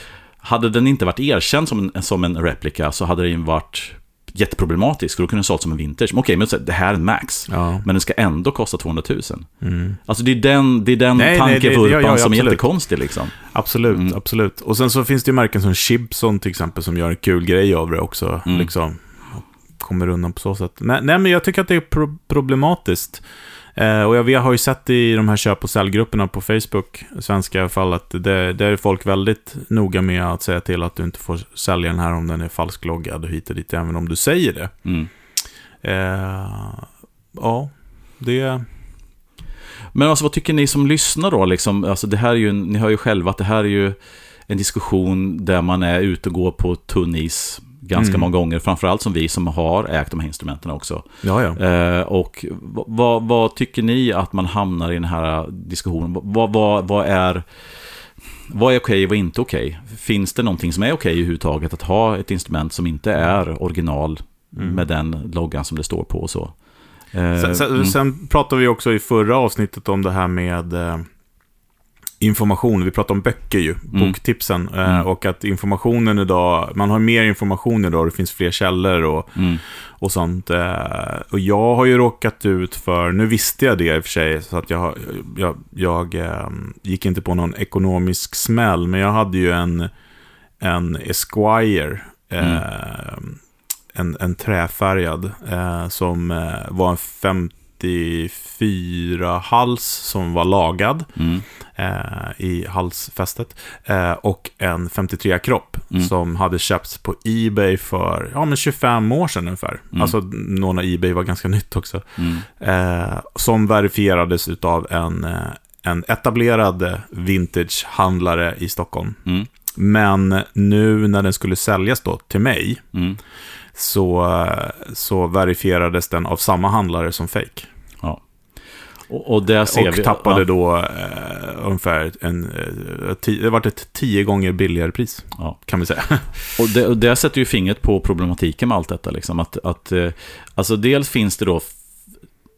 hade den inte varit erkänd som en, som en replika så hade den varit jätteproblematisk. För då kunde den sålt som en vintage. Men okej, men det här är en Max. Ja. Men den ska ändå kosta 200 000. Mm. Alltså det är den, det är den Nej, nej, det- tankevurpan ja, ja, som är jättekonstig liksom. Absolut, Mm. absolut. Och sen så finns det ju märken som Chibson till exempel som gör en kul grej av det också. Mm. Liksom, kommer undan på så sätt. Nej, nej men jag tycker att det är pro- problematiskt. Eh, och jag, vi har ju sett i de här köp och säljgrupperna på Facebook, svenska i alla fall, att det, där är folk väldigt noga med att säga till att du inte får sälja den här om den är falskloggad och hit och dit, även om du säger det. Mm. Eh, ja, det... Men alltså vad tycker ni som lyssnar då? Liksom, alltså, det här är ju, ni hör ju själva att det här är ju en diskussion där man är ute och går på tunn is ganska Mm. många gånger. Framförallt som vi som har ägt de här instrumenten också. Ja, ja. Eh, och vad, vad, tycker ni att man hamnar i den här diskussionen? Vad, vad, vad är... Vad är okej och vad är inte okej? Finns det någonting som är okej överhuvudtaget att ha ett instrument som inte är original Mm. med den loggan som det står på och så? Eh, Sen, sen, mm. sen pratade vi också i förra avsnittet om det här med eh, information. Vi pratade om böcker ju, boktipsen. Eh, Mm. och att informationen idag, man har mer information idag, det finns fler källor och, Mm. och sånt. Eh, och jag har ju råkat ut för, nu visste jag det i och för sig, så att jag, jag, jag eh, gick inte på någon ekonomisk smäll, men jag hade ju en, en Esquire. Eh, en, en träfärgad eh, som eh, var en 54-hals som var lagad Mm. eh, i halsfästet. Eh, och en 53-kropp Mm. som hade köpts på Ebay för ja, men 25 år sedan ungefär. Mm. Alltså, någon av Ebay var ganska nytt också. Mm. Eh, som verifierades av en, eh, en etablerad eh, vintagehandlare i Stockholm. Mm. Men nu när den skulle säljas då till mig Mm. Så, så verifierades den av samma handlare som fake. Och, och ser och vi... tappade ja, då eh, ungefär en... Eh, tio, det vart ett tio gånger billigare pris, Ja. kan vi säga. Och det, och det sätter ju fingret på problematiken med allt detta. Liksom. Att, att, eh, alltså dels finns det då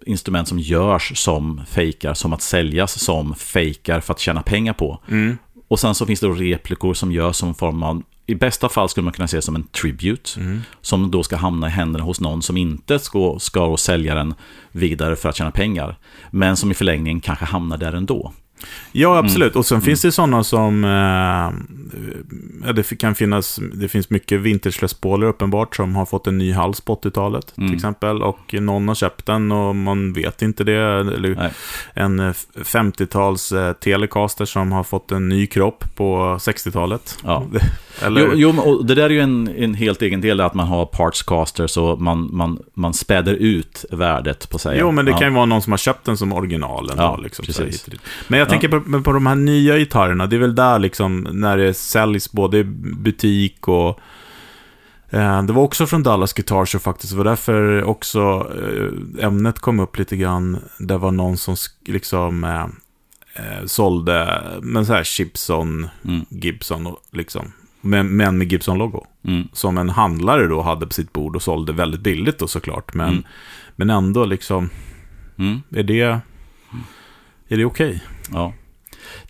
instrument som görs som fejkar, som att säljas som fejkar för att tjäna pengar på. Mm. Och sen så finns det då replikor som görs som form av, i bästa fall skulle man kunna se som en tribute, Mm. som då ska hamna i händerna hos någon som inte ska, ska sälja den vidare för att tjäna pengar, men som i förlängningen kanske hamnar där ändå. Ja, absolut. Och sen Mm. finns det sådana som... Eh, det kan finnas... Det finns mycket vintage uppenbart som har fått en ny hals på 80-talet Mm. till exempel. Och någon har köpt den och man vet inte det. Eller Nej. en eh, 50-tals eh, Telecaster som har fått en ny kropp på 60-talet. Ja. Eller, Jo, jo, och det där är ju en, en helt egen del, att man har parts casters och man, man, man späder ut värdet på sig. Jo, men det ja. kan ju vara någon som har köpt den som original ändå, Ja, liksom, precis. Men jag Ja. tänker på, på de här nya gitarrerna, det är väl där liksom, när det säljs både i butik och... Eh, det var också från Dallas Guitar Show faktiskt, det var därför också eh, ämnet kom upp lite grann. Det var någon som liksom eh, eh, sålde, men så här Gibson, Mm, Gibson och liksom, men, men med Gibson-logo. mm, Som en handlare då hade på sitt bord och sålde väldigt billigt då såklart, men, Mm. men ändå liksom... mm, Är det, är det okej? Ja.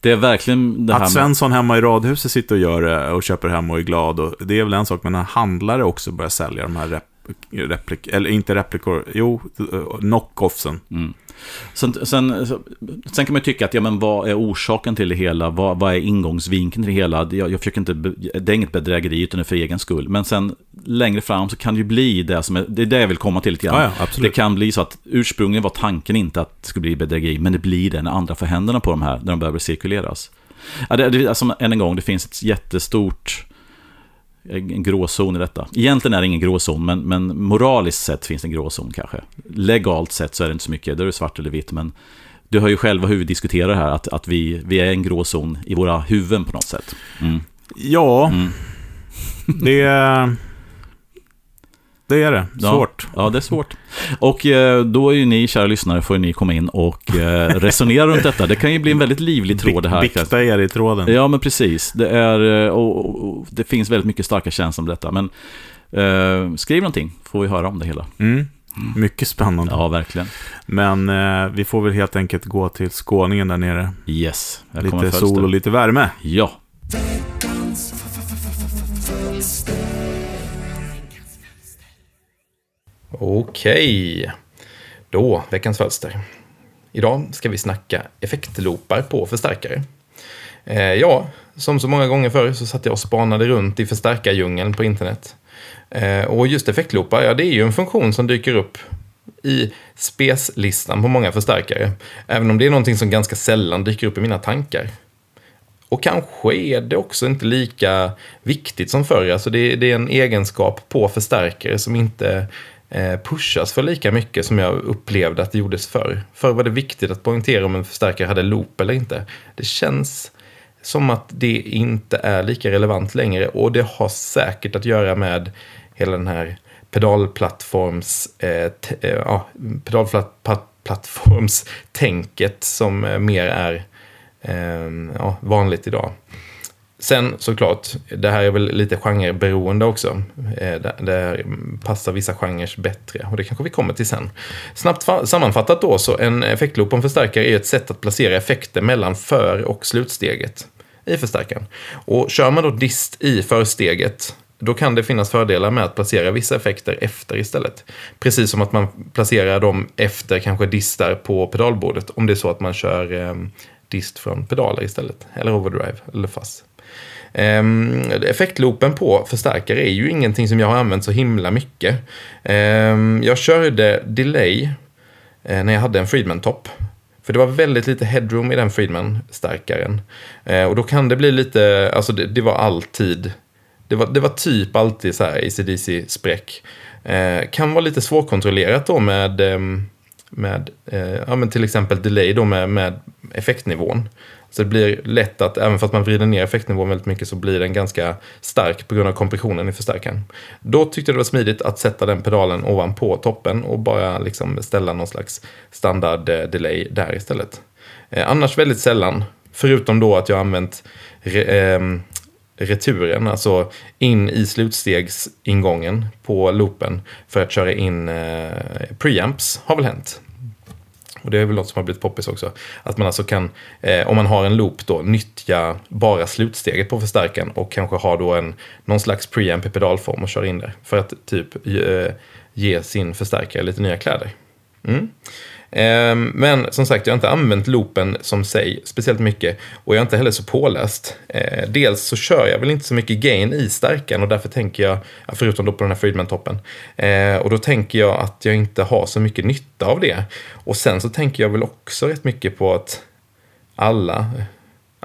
Det är verkligen det här Att Svensson hemma i radhuset sitter och gör det och köper hem och är glad, och, det är väl en sak, men när handlare också börjar sälja de här rep, replik, eller inte replikor, jo, knockoffsen. Mm. Sen, sen, sen kan man ju tycka att, ja men vad är orsaken till det hela? Vad, vad är ingångsvinkeln till det hela? Jag, jag försöker inte, det är inget bedrägeri utan det är för egen skull. Men sen längre fram så kan det ju bli det som är, det är det jag vill komma till lite grann. Ja, ja, Det kan bli så att ursprungligen var tanken inte att det skulle bli bedrägeri, men det blir det när andra får händerna på de här, när de behöver cirkuleras. Ja, det, det, alltså, än en gång, det finns ett jättestort en gråzon i detta. Egentligen är det ingen gråzon, men, men moraliskt sett finns det en gråzon kanske. Legalt sett så är det inte så mycket, då är det svart eller vitt, men du hör ju själva hur vi diskuterar här, att, att vi, vi är en gråzon i våra huvuden på något sätt. Mm. Ja, Mm. det är... det är det. Svårt. Ja, ja, det är svårt. Och eh, då är ju ni, kära lyssnare, får ni komma in och eh, resonera runt detta. Det kan ju bli en väldigt livlig tråd det här. Bikta er i tråden. Ja, men precis. Det, är, eh, och, det finns väldigt mycket starka känslor om detta. Men eh, skriv någonting, får vi höra om det hela. Mm. Mycket spännande. Ja, verkligen. Men eh, vi får väl helt enkelt gå till skåningen där nere. Yes. Lite sol och lite värme. Ja. Okej, då veckans fölster. Idag ska vi snacka effektloopar på förstärkare. Eh, ja, som så många gånger förr så satt jag och spanade runt i förstärkardjungeln på internet. Eh, och just effektloopar, ja det är ju en funktion som dyker upp i speslistan på många förstärkare. Även om det är någonting som ganska sällan dyker upp i mina tankar. Och kanske är det också inte lika viktigt som förr. Alltså det, det är en egenskap på förstärkare som inte Eh, pushas för lika mycket som jag upplevde att det gjordes förr. Förr var det viktigt att poängtera om en förstärkare hade loop eller inte. Det känns som att det inte är lika relevant längre och det har säkert att göra med hela den här pedalplattforms, eh, eh, ja, pedalplattformstänket som eh, mer är eh, ja, vanligt idag. Sen såklart, det här är väl lite genreberoende också. Eh, det, passar vissa genrer bättre och det kanske vi kommer till sen. Snabbt sammanfattat då, så en effektloop på en förstärkare är ett sätt att placera effekter mellan för och slutsteget i förstärkaren. Och kör man då dist i försteget då kan det finnas fördelar med att placera vissa effekter efter istället. Precis som att man placerar dem efter kanske distar på pedalbordet om det är så att man kör eh, dist från pedaler istället. Eller overdrive eller fuzz. Um, effektloopen på förstärkare är ju ingenting som jag har använt så himla mycket. Um, jag körde delay eh, när jag hade en Friedman-topp. För det var väldigt lite headroom i den Friedman-stärkaren. Eh, och då kan det bli lite, alltså det, det var alltid, det var, det var typ alltid så här ACDC-spräck. Eh, kan vara lite svårkontrollerat då med, ehm, med eh, ja, men till exempel delay då med, med effektnivån. Så det blir lätt att, även fast man vrider ner effektnivån väldigt mycket, så blir den ganska stark på grund av kompressionen i förstärkaren. Då tyckte jag det var smidigt att sätta den pedalen ovanpå toppen och bara liksom ställa någon slags standard eh, delay där istället. Eh, annars väldigt sällan, förutom då att jag använt re, eh, returen, alltså in i slutstegsingången på loopen för att köra in eh, preamps, har väl hänt. Och det är väl något som har blivit poppis också. Att man alltså kan, eh, om man har en loop då, nyttja bara slutsteget på förstärkaren och kanske ha då en, någon slags preamp i pedalform och köra in där. För att typ eh, ge sin förstärkare lite nya kläder. Mm. Ehm, men som sagt, jag har inte använt loopen som sig speciellt mycket och jag är inte heller så påläst. Ehm, dels så kör jag väl inte så mycket gain i stärkan och därför tänker jag, förutom då på den här Friedman-toppen, ehm, och då tänker jag att jag inte har så mycket nytta av det. Och sen så tänker jag väl också rätt mycket på att alla,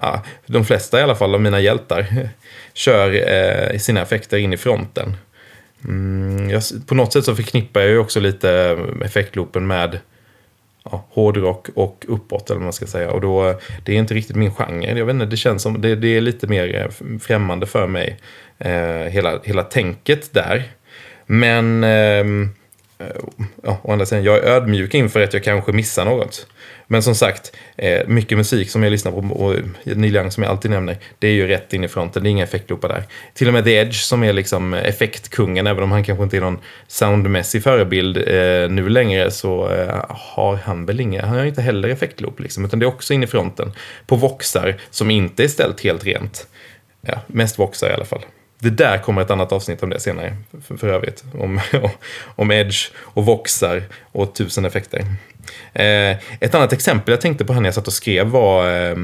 ja, de flesta i alla fall av mina hjältar, kör eh, sina effekter in i fronten. Mm, jag, på något sätt så förknippar jag ju också lite effektloopen med ja, hårdrock och uppåt eller vad man ska säga. Och då, det är inte riktigt min genre. Jag vet inte, det känns som, det, det är lite mer eh, främmande för mig. Eh, hela, hela tänket där. Men, ehm, eh, ja, å andra sidan, jag är ödmjuk inför att jag kanske missar något. Men som sagt, eh, mycket musik som jag lyssnar på och Neil Young som jag alltid nämner, det är ju rätt in i fronten, det är inga effektloopar där. Till och med The Edge som är liksom effektkungen, även om han kanske inte är någon soundmässig förebild eh, nu längre, så eh, har han väl inga, han har inte heller effektloop liksom, utan det är också in i fronten. På voxar som inte är ställt helt rent. Ja, mest voxar i alla fall. Det där kommer ett annat avsnitt om det senare, för, för övrigt. Om, om Edge och voxar och tusen effekter. Eh, ett annat exempel jag tänkte på här när jag satt och skrev var... Eh,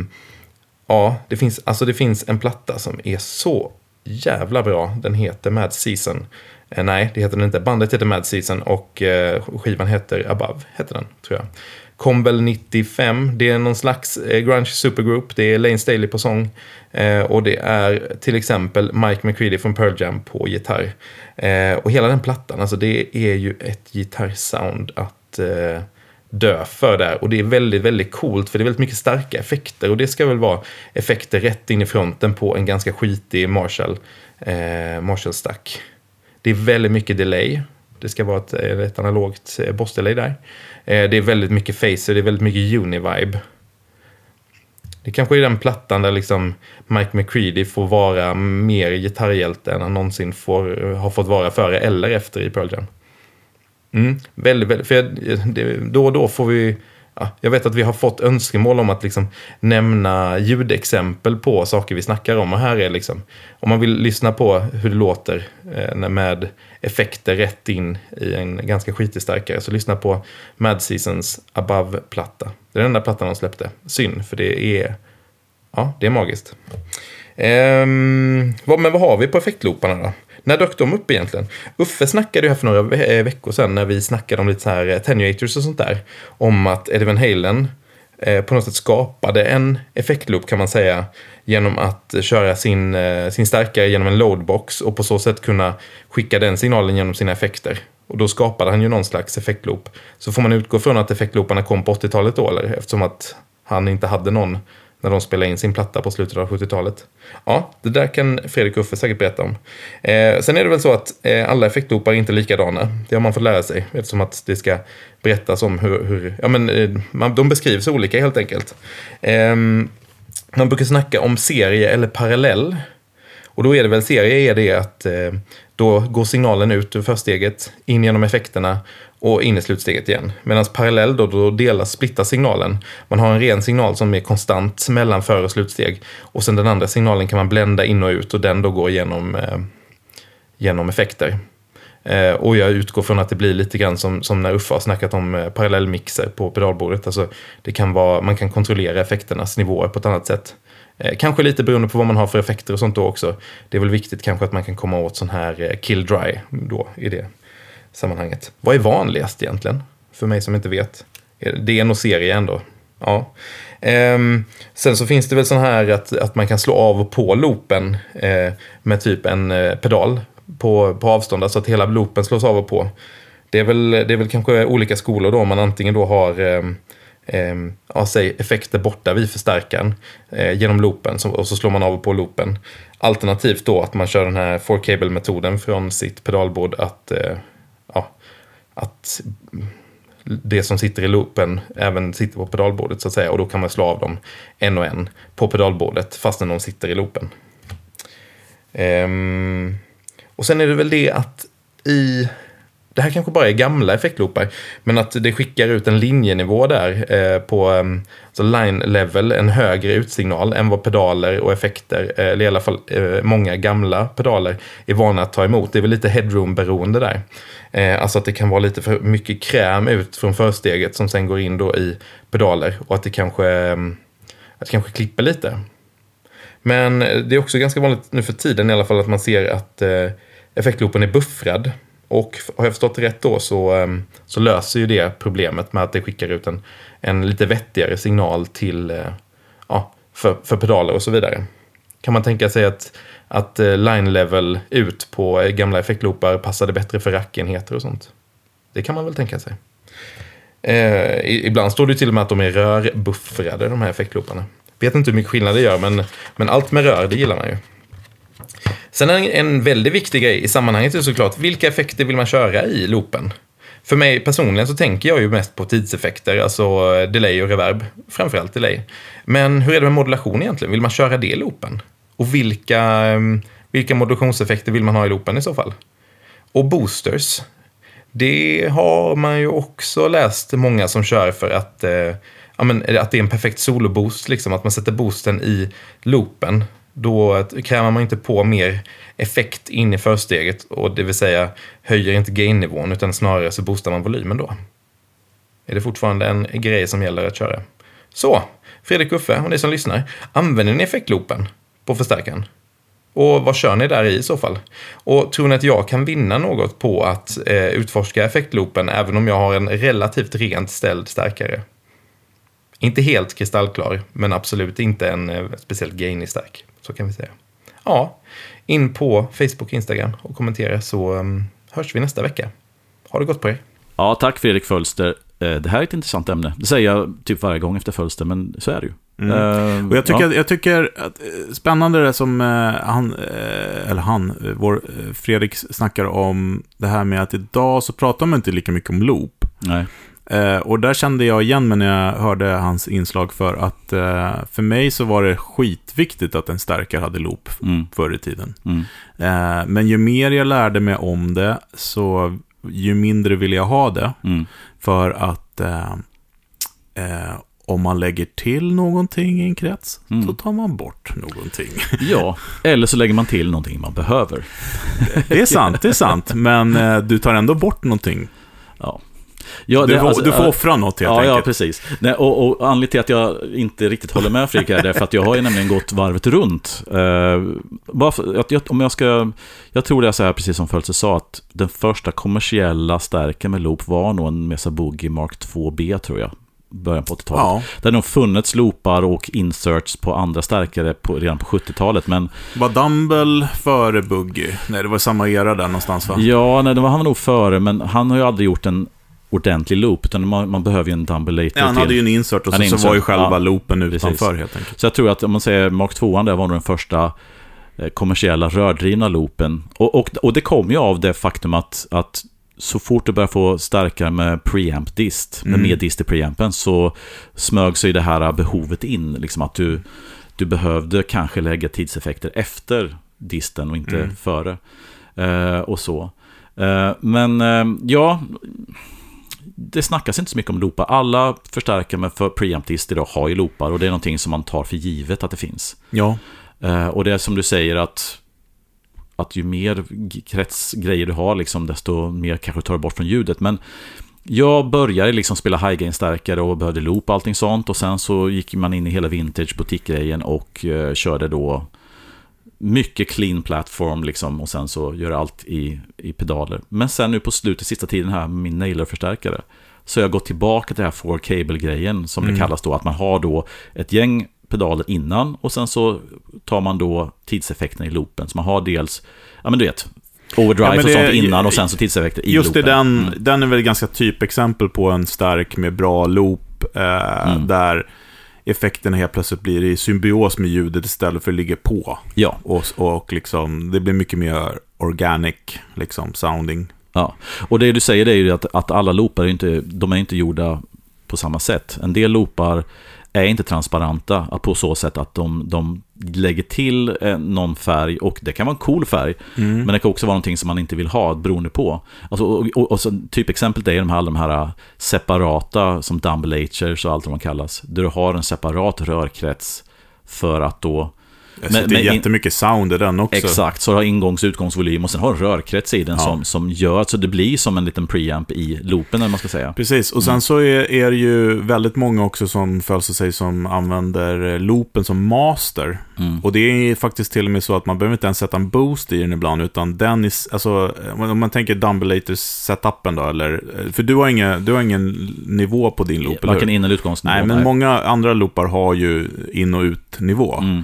ja, det finns, alltså det finns en platta som är så jävla bra. Den heter Mad Season. Eh, nej, det heter den inte. Bandet heter Mad Season och eh, skivan heter Above, heter den, tror jag. Kom väl 95. Det är någon slags eh, grunge supergroup. Det är Lane Staley på sång. Eh, och det är till exempel Mike McCready från Pearl Jam på gitarr. Eh, och hela den plattan, alltså det är ju ett gitarrsound att eh, dö för där. Och det är väldigt, väldigt coolt för det är väldigt mycket starka effekter. Och det ska väl vara effekter rätt in i fronten på en ganska skitig Marshall, eh, Marshall-stack. Det är väldigt mycket delay. Det ska vara ett, ett analogt eh, boss-delay där. Eh, det är väldigt mycket facer, det är väldigt mycket uni-vibe. Det kanske är den plattan där liksom Mike McCready får vara mer gitarrhjälte än han någonsin får, har fått vara före eller efter i Pearl Jam. Mm, väldigt, väldigt, för jag, det, då och då får vi ja, jag vet att vi har fått önskemål om att liksom nämna ljudexempel på saker vi snackar om. Och här är liksom, om man vill lyssna på hur det låter eh, med effekter rätt in i en ganska skitig starkare, så lyssna på Mad Seasons Above-platta. Det är den enda plattan de släppte. Synd, för det är, ja, det är magiskt. Ehm, vad, men vad har vi på effektlooparna då? När dök de upp egentligen? Uffe snackade ju här för några ve eh, veckor sedan när vi snackade om lite så här eh, attenuators och sånt där. Om att Eddie Van Halen eh, på något sätt skapade en effektloop kan man säga. Genom att köra sin, eh, sin stärkare genom en loadbox och på så sätt kunna skicka den signalen genom sina effekter. Och då skapade han ju någon slags effektloop. Så får man utgå från att effektlooparna kom på 80-talet då, eller? Eftersom att han inte hade någon när de spelade in sin platta på slutet av 70-talet. Ja, det där kan Fredrik Uffe säkert berätta om. Eh, sen är det väl så att eh, alla effektdopar är inte likadana. Det har man fått lära sig eftersom att det ska berättas om hur, hur ja men eh, man, de beskrivs olika helt enkelt. Eh, man brukar snacka om serie eller parallell. Och då är det väl serie är det att eh, då går signalen ut ur försteget, in genom effekterna och in i slutsteget igen. Medan parallell då, då delas, splittas signalen. Man har en ren signal som är konstant mellan för och slutsteg. Och sen den andra signalen kan man blända in och ut och den då går genom, eh, genom effekter. Eh, och jag utgår från att det blir lite grann som, som när Uffe har snackat om eh, parallellmixer på pedalbordet. Alltså, det kan vara, man kan kontrollera effekternas nivåer på ett annat sätt. Eh, kanske lite beroende på vad man har för effekter och sånt då också. Det är väl viktigt kanske att man kan komma åt sån här eh, kill dry då i det sammanhanget. Vad är vanligast egentligen? För mig som inte vet. Det är nog serie ändå. Ja. Ehm, sen så finns det väl sån här att, att man kan slå av och på loopen eh, med typ en eh, pedal på, på avstånd, alltså att hela loopen slås av och på. Det är väl, det är väl kanske olika skolor då, om man antingen då har eh, eh, ja, säg effekter borta vid förstärkaren eh, genom loopen så, och så slår man av och på loopen. Alternativt då att man kör den här 4-cable-metoden från sitt pedalbord att eh, att det som sitter i loopen även sitter på pedalbordet så att säga. Och då kan man slå av dem en och en på pedalbordet fastän de sitter i loopen. Um, och sen är det väl det att i det här kanske bara är gamla effektloopar, men att det skickar ut en linjenivå där eh, på um, alltså line level, en högre utsignal än vad pedaler och effekter, eh, eller i alla fall eh, många gamla pedaler, är vana att ta emot. Det är väl lite headroom-beroende där. Eh, alltså att det kan vara lite för mycket kräm ut från försteget som sen går in då i pedaler och att det kanske, ehm, att det kanske klipper lite. Men eh, det är också ganska vanligt nu för tiden i alla fall att man ser att eh, effektloopen är buffrad. Och har jag förstått det rätt då så, ehm, så löser ju det problemet med att det skickar ut en, en lite vettigare signal till, eh, ja, för, för pedaler och så vidare. Kan man tänka sig att, att eh, line level ut på eh, gamla effektloopar passade bättre för rackenheter och sånt? Det kan man väl tänka sig. Eh, ibland står det till och med att de är rörbuffrade, de här effektlooparna. Vet inte hur mycket skillnad det gör, men, men allt med rör, det gillar man ju. Sen en, en väldigt viktig grej i sammanhanget är såklart, vilka effekter vill man köra i loopen? För mig personligen så tänker jag ju mest på tidseffekter, alltså eh, delay och reverb. Framförallt delay. Men hur är det med modulation egentligen? Vill man köra det i loopen? Och vilka, ehm, vilka modulationseffekter vill man ha i loopen i så fall? Och boosters. Det har man ju också läst många som kör för att, eh, ja, men, att det är en perfekt soloboost, liksom, att man sätter boosten i loopen då kräver man inte på mer effekt in i försteget och det vill säga höjer inte gain-nivån utan snarare så boostar man volymen då. Är det fortfarande en grej som gäller att köra? Så, Fredrik Uffe och ni som lyssnar, använder ni effektloopen på förstärkaren? Och vad kör ni där i i så fall? Och tror ni att jag kan vinna något på att eh, utforska effektloopen även om jag har en relativt rent ställd stärkare? Inte helt kristallklar, men absolut inte en eh, speciellt gainig stark. Så kan vi säga. Ja, in på Facebook och Instagram och kommentera så um, hörs vi nästa vecka. Ha det gott på er. Ja, tack Fredrik Fölster. Eh, det här är ett intressant ämne. Det säger jag typ varje gång efter Fölster, men så är det ju. Mm. Eh, Och jag tycker, ja. jag tycker att eh, spännande det som eh, han, eh, eller han, vår Fredrik snackar om det här med att idag så pratar man inte lika mycket om loop. Nej. Och där kände jag igen mig när jag hörde hans inslag för att för mig så var det skitviktigt att en stärkare hade loop Mm. förr i tiden. Mm. Men ju mer jag lärde mig om det så ju mindre ville jag ha det. Mm. För att om man lägger till någonting i en krets Mm. så tar man bort någonting. Ja, eller så lägger man till någonting man behöver. Det är sant, det är sant. Men eh, du tar ändå bort någonting. Ja. Ja, Du det- får, alltså, du får offra något helt Ja, ja, enkelt. precis. Nej, och, och anledningen till att jag inte riktigt håller med Fredrik är därför att jag har ju nämligen gått varvet runt. Eh, för, jag, om jag ska, jag tror det är så här, precis som Fölse sa, att den första kommersiella stärken med loop var nog en Mesa Boogie Mark 2B, tror jag. Början på 80-talet. Ja. Det har nog funnits loopar och inserts på andra stärkare på, redan på 70-talet, men Var Dumble före Buggy? Nej, det var samma era där någonstans va? Ja, nej, det var han var nog före, men han har ju aldrig gjort en ordentlig loop, utan man, man behöver ju en dumbulator Ja, han till. hade ju en insert och så, så insert, var ju själva ja. loopen Precis. utanför helt enkelt. Så jag tror att om man säger Mark 2 där var nog den första eh, kommersiella rördrivna loopen. Och, och, och det kom ju av det faktum att, att så fort du börjar få starkare med preamp dist, med Mm. mer dist i preampen, så smög sig det här behovet in. Liksom att du, du behövde kanske lägga tidseffekter efter disten och inte Mm. före. Eh, och så. Eh, men eh, ja, det snackas inte så mycket om loopar. Alla förstärkare med för preamp dist idag har ju loopar och det är någonting som man tar för givet att det finns. Ja, Eh, och det är som du säger att, att ju mer kretsgrejer du har, liksom, desto mer kanske tar du bort från ljudet. Men jag började liksom spela high gain stärkare och behövde loop och allting sånt. Och sen så gick man in i hela vintage butikgrejen och eh, körde då mycket clean platform liksom. Och sen så gör allt i, i pedaler. Men sen nu på slutet, sista tiden här med min nailer-förstärkare. Så jag gått tillbaka till det här four cable-grejen som Mm. det kallas då. Att man har då ett gäng pedaler innan och sen så tar man då tidseffekterna i loopen. Så man har dels, ja men du vet, overdrive Ja, och sånt innan och sen så tidseffekter i just det, den, Mm. den är väl ganska typexempel på en stark med bra loop. Eh, Mm. Där effekterna helt plötsligt blir i symbios med ljudet istället för att ligga på. Ja, Och, och liksom, det blir mycket mer organic liksom, sounding. ja. Och det du säger är ju att, att alla loopar är inte, de är inte gjorda på samma sätt. En del loopar är inte transparenta på så sätt att de, de lägger till eh, någon färg och det kan vara en cool färg. Mm. Men det kan också vara någonting som man inte vill ha beroende på. Alltså, och, och, och så, typexemplet är de här, de här separata som dumbelatures och allt vad de kallas. Där du har en separat rörkrets för att då Alltså, Men- det är men- jättemycket sound i den också. Exakt, så du har ingångs och utgångsvolym och sen har du rörkrets i den Ja. som, som gör så det blir som en liten preamp i loopen, eller man ska säga. Precis, och sen Mm. så är, är det ju väldigt många också som följer sig som använder eh, loopen som master. Mm. Och det är faktiskt till och med så att man behöver inte ens sätta en boost i den ibland, utan den är, alltså, om man tänker Dumbelators-setupen då, eller, eh, för du har, ingen, du har ingen nivå på din loop, Varken in eller utgångsnivå. Nej, men många andra loopar har ju in och ut-nivå. Mm.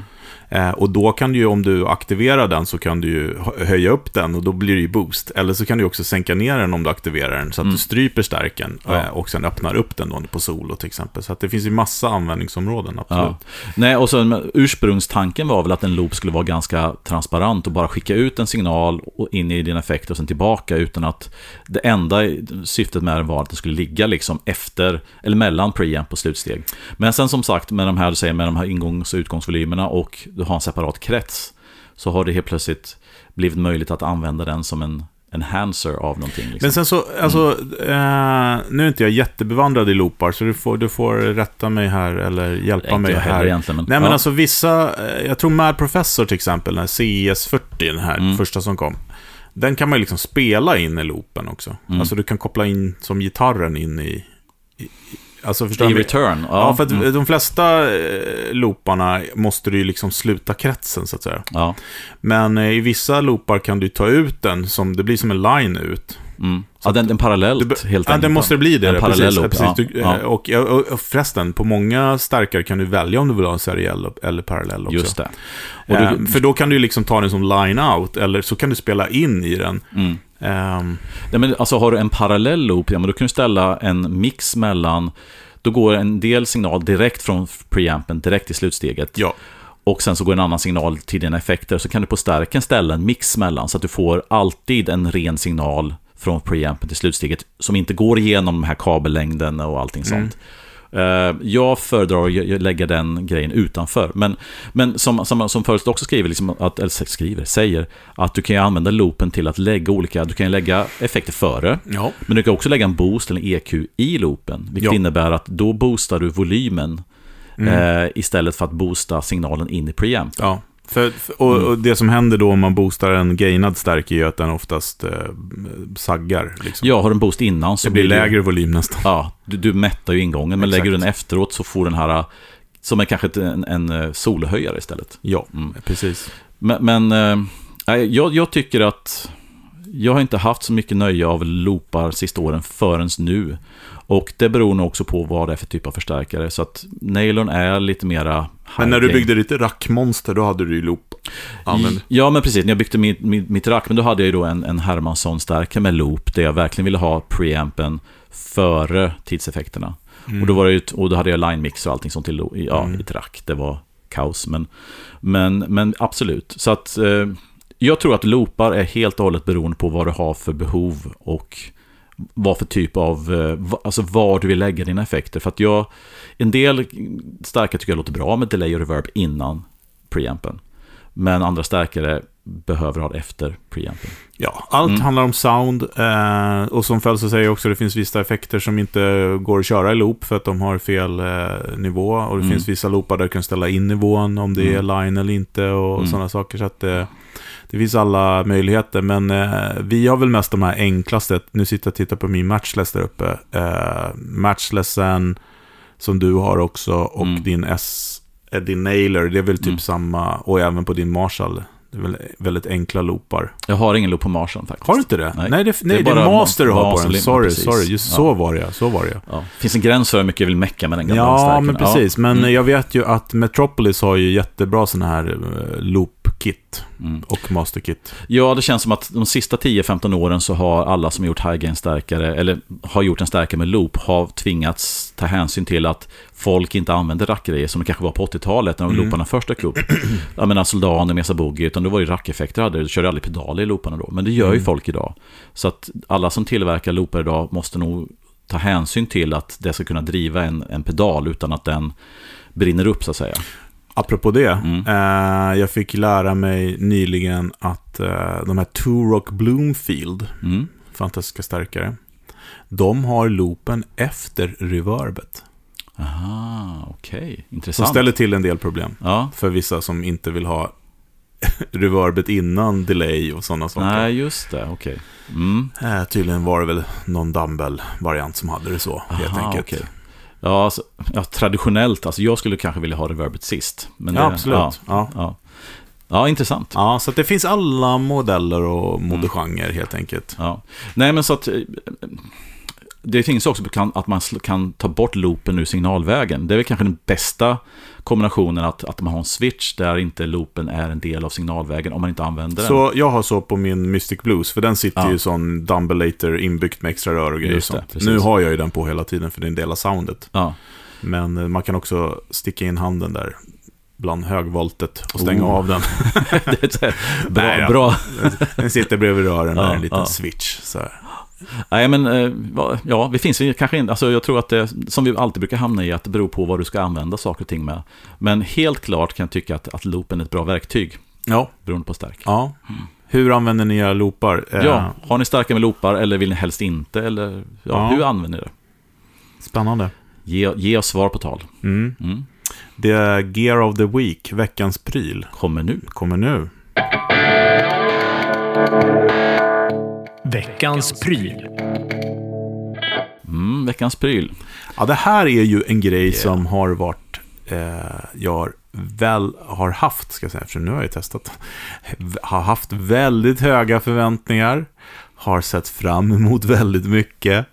Eh, och då kan du ju, om du aktiverar den, så kan du ju hö- höja upp den och då blir det ju boost. Eller så kan du också sänka ner den om du aktiverar den, så att Mm. du stryper stärken Ja. eh, och sen öppnar upp den då på solo till exempel. Så att det finns ju massa användningsområden, absolut. Ja. Nej, och så men ursprungstanken var väl att en loop skulle vara ganska transparent och bara skicka ut en signal och in i din effekt och sen tillbaka utan att det enda syftet med den var att den skulle ligga liksom efter eller mellan preamp och slutsteg. Men sen som sagt med de här, du säger, med de här ingångs och utgångsvolymerna och du har en separat krets så har det helt plötsligt blivit möjligt att använda den som en enhancer av någonting. Liksom. Men sen så, alltså, eh, nu är inte jag jättebevandrad i loopar, så du får, du får rätta mig här eller hjälpa Inte mig jag här. egentligen, men, Nej men ja. alltså vissa, eh, jag tror Mad Professor till exempel, den här CS40, den här Mm. första som kom. Den kan man ju liksom spela in i loopen också. Mm. Alltså du kan koppla in som gitarren in i i- alltså förstår I du? return. Ja, för att mm. de flesta eh, looparna måste du ju liksom sluta kretsen så att säga. ja. Men eh, i vissa loopar kan du ta ut den som, det blir som en line ut. Mm. Ja, den, den parallellt be- helt Ja, enkelt. det måste bli det. En parallell precis, ja, precis. ja, Du, ja. eh, Och, och, och förresten, på många starkare kan du välja om du vill ha en seriell eller parallell också. Just det. Du, för då kan du liksom ta den som line-out, eller så kan du spela in i den. mm. Ehm, Nej, men alltså har du en parallell loop, ja, men då kan du ställa en mix mellan då går en del signal direkt från preampen direkt till slutsteget. Ja. Och sen så går en annan signal till dina effekter. Så kan du på stärken ställa en mix mellan så att du får alltid en ren signal från preampen till slutsteget som inte går igenom de här kabellängden och allting sånt. Eh, Jag föredrar att lägga den grejen utanför. Men, men som, som, som förut också skriver, liksom att, eller skriver, säger, att du kan ju använda loopen till att lägga olika, du kan lägga effekter före. Ja. Men du kan också lägga en boost eller en EQ i loopen. Vilket Ja. innebär att då boostar du volymen eh, istället för att boosta signalen in i preamp. Ja. För, och, och det som händer då om man boostar en gainad stärk är ju att den oftast eh, saggar. Liksom. Ja, har du en boost innan så det blir det- lägre volym nästan. Ja, du, du mättar ju ingången, men Exakt. lägger du den efteråt så får den här, som är kanske en, en eh, solhöjare istället. Ja, Mm. precis. Men, men eh, nej, jag, jag tycker att jag har inte haft så mycket nöje av loopar sista åren förrän nu. Och det beror nog också på vad det är för typ av förstärkare. Så att Nailon är lite mera Men när du byggde ditt rackmonster, då hade du ju loop. Använd. Ja, men precis. När jag byggde mitt, mitt, mitt rack, men då hade jag ju då en, en Hermansson-stärkare med loop, där jag verkligen ville ha preampen före tidseffekterna. Och, då var det ju, och då hade jag line mix och allting sånt till ja, i ett rack. Det var kaos, men, men, men absolut. Så att eh, jag tror att loopar är helt och hållet beroende på vad du har för behov och vad för typ av, eh, alltså var du vill lägga dina effekter. För att jag, en del starkare tycker jag låter bra med delay och reverb innan preampen. Men andra stärkare behöver ha det efter preampen. Ja, allt Mm. handlar om sound. Eh, och som Fölse säger också, det finns vissa effekter som inte går att köra i loop för att de har fel eh, nivå. Och det Mm. finns vissa loopar där du kan ställa in nivån, om det är Mm. line eller inte och Mm. sådana saker. Så att eh, det finns alla möjligheter. Men eh, vi har väl mest de här enklaste. Nu sitter jag och tittar på min matchless där uppe. Eh, matchlessen som du har också och Mm. din S, eh, din nailer, det är väl typ Mm. samma. Och även på din Marshall. Det är väl väldigt enkla loopar. Jag har ingen loop på Marshall faktiskt. Har du inte det? Nej. Nej, det, nej, Det det är bara master du har på den. Sorry, precis. sorry. Just Ja. så var det, ja. så var det. ja. Ja. Finns en gräns för hur mycket jag vill mecka med den gamla Ja, stärken. men precis. Men Mm. jag vet ju att Metropolis har ju jättebra sådana här uh, Mm. och master-kit. Ja, det känns som att de sista 10-15 åren så har alla som gjort high gain stärkare eller har gjort en stärkare med loop, har tvingats ta hänsyn till att folk inte använder rackgrejer som det kanske var på 80-talet när de Mm. looparna först dök upp. Jag menar Soldaner, Mesa Boogie, utan då var det rackeffekter hade, du körde aldrig pedaler i looparna då. Men det gör ju Mm. folk idag. Så att alla som tillverkar loopar idag måste nog ta hänsyn till att det ska kunna driva en, en pedal utan att den brinner upp så att säga. Apropå det, Mm. eh, jag fick lära mig nyligen att eh, de här Turok Bloomfield, Mm. fantastiska stärkare, de har loopen efter reverbet. Aha, okej. Som Intressant. ställer till en del problem. Ja, För vissa som inte vill ha reverbet innan delay och sådana saker. nej just det, okej. Mm. Eh, tydligen var det väl någon dumbbell-variant som hade det så, helt Aha, enkelt. okej. Ja, alltså, ja, traditionellt, alltså jag skulle kanske vilja ha reverbet sist. Men Ja, det, absolut. Ja, Ja. ja. ja, intressant. Ja, så det finns alla modeller och modegenrer helt enkelt. Ja. Nej, men så att... Det finns också att man kan ta bort loopen ur signalvägen. Det är väl kanske den bästa kombinationen att, att man har en switch där inte loopen är en del av signalvägen om man inte använder den. Så jag har så på min Mystic Blues, för den sitter Ja. ju sån dumbellator inbyggt med extra rör och grejer det, sånt. precis. Nu har jag ju den på hela tiden för det är en del av soundet. Ja. Men eh, man kan också sticka in handen där bland högvoltet och stänga Oh. av den. Så bra, Nej, ja. bra. Den sitter bredvid rören Ja, med en liten ja. switch. Så här. Nej, men eh, ja, det finns ju kanske inte, alltså jag tror att det, som vi alltid brukar hamna i, att det beror på vad du ska använda saker och ting med. Men helt klart kan jag tycka att, att loopen är ett bra verktyg, Ja, beroende på stark. ja. Hur använder ni era loopar? Eh, Ja, har ni starka med loopar eller vill ni helst inte? Eller ja, Ja. hur använder ni det? Spännande. Ge, ge oss svar på tal. Mm. Mm. Det är Gear of the Week, veckans pryl, Kommer nu. kommer nu. Veckans pryl. Mm, veckans pryl. Ja, det här är ju en grej som har varit, eh, jag väl har haft, ska jag säga, för nu har jag testat, har haft väldigt höga förväntningar, har sett fram emot väldigt mycket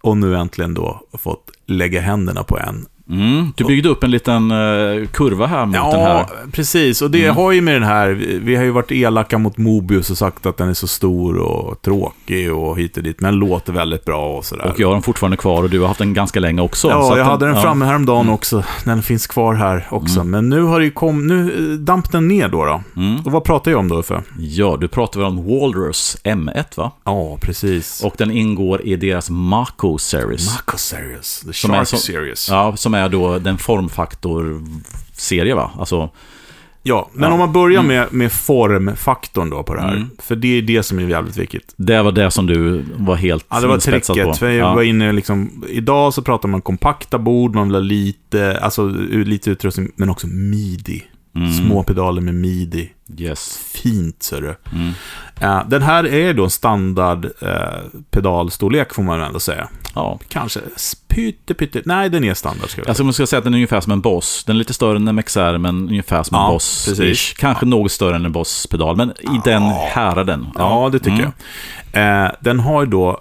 och nu äntligen då fått lägga händerna på en Mm, du byggde upp en liten eh, kurva här mot den här. Ja, precis. Och det Mm. har ju med den här, vi har ju varit elaka mot Mobius och sagt att den är så stor och tråkig och hit och dit, men låter väldigt bra och sådär. Och jag har den fortfarande kvar och du har haft den ganska länge också. Ja, jag hade den ja. framme häromdagen Mm. också. Den finns kvar här också. Men nu har det ju kommit, nu eh, damp den ner då. då. Mm. Och vad pratar jag om då Uffe? Ja, du pratar väl om Walrus M1 va? Ja, precis. Och den ingår i deras Mako Series. Mako Series, The Som är Shark så- Series. Ja, som är då den formfaktor-serie va? Alltså, Ja, men Ja. om man börjar med, med formfaktorn då på det här. Mm. För det är det som är jävligt viktigt. det var det som du var helt Ja, det var tricket. på. För jag Ja. var inne liksom, idag så pratar man kompakta bord, man vill ha lite, alltså lite utrustning, men också midi. Mm. Små pedaler med midi. Yes. Fint, ser du. Mm. Eh, den här är då en standard eh, pedalstorlek, får man ändå säga. Ja. Kanske pytte, pytte. Nej, den är standard, ska Alltså man ska säga att den är ungefär som en Boss. Den är lite större än en MXR, men ungefär som en Ja, Boss. precis. Kanske något större än en Boss-pedal, men i den häraden. Ja, det tycker Mm. jag. Eh, den har ju då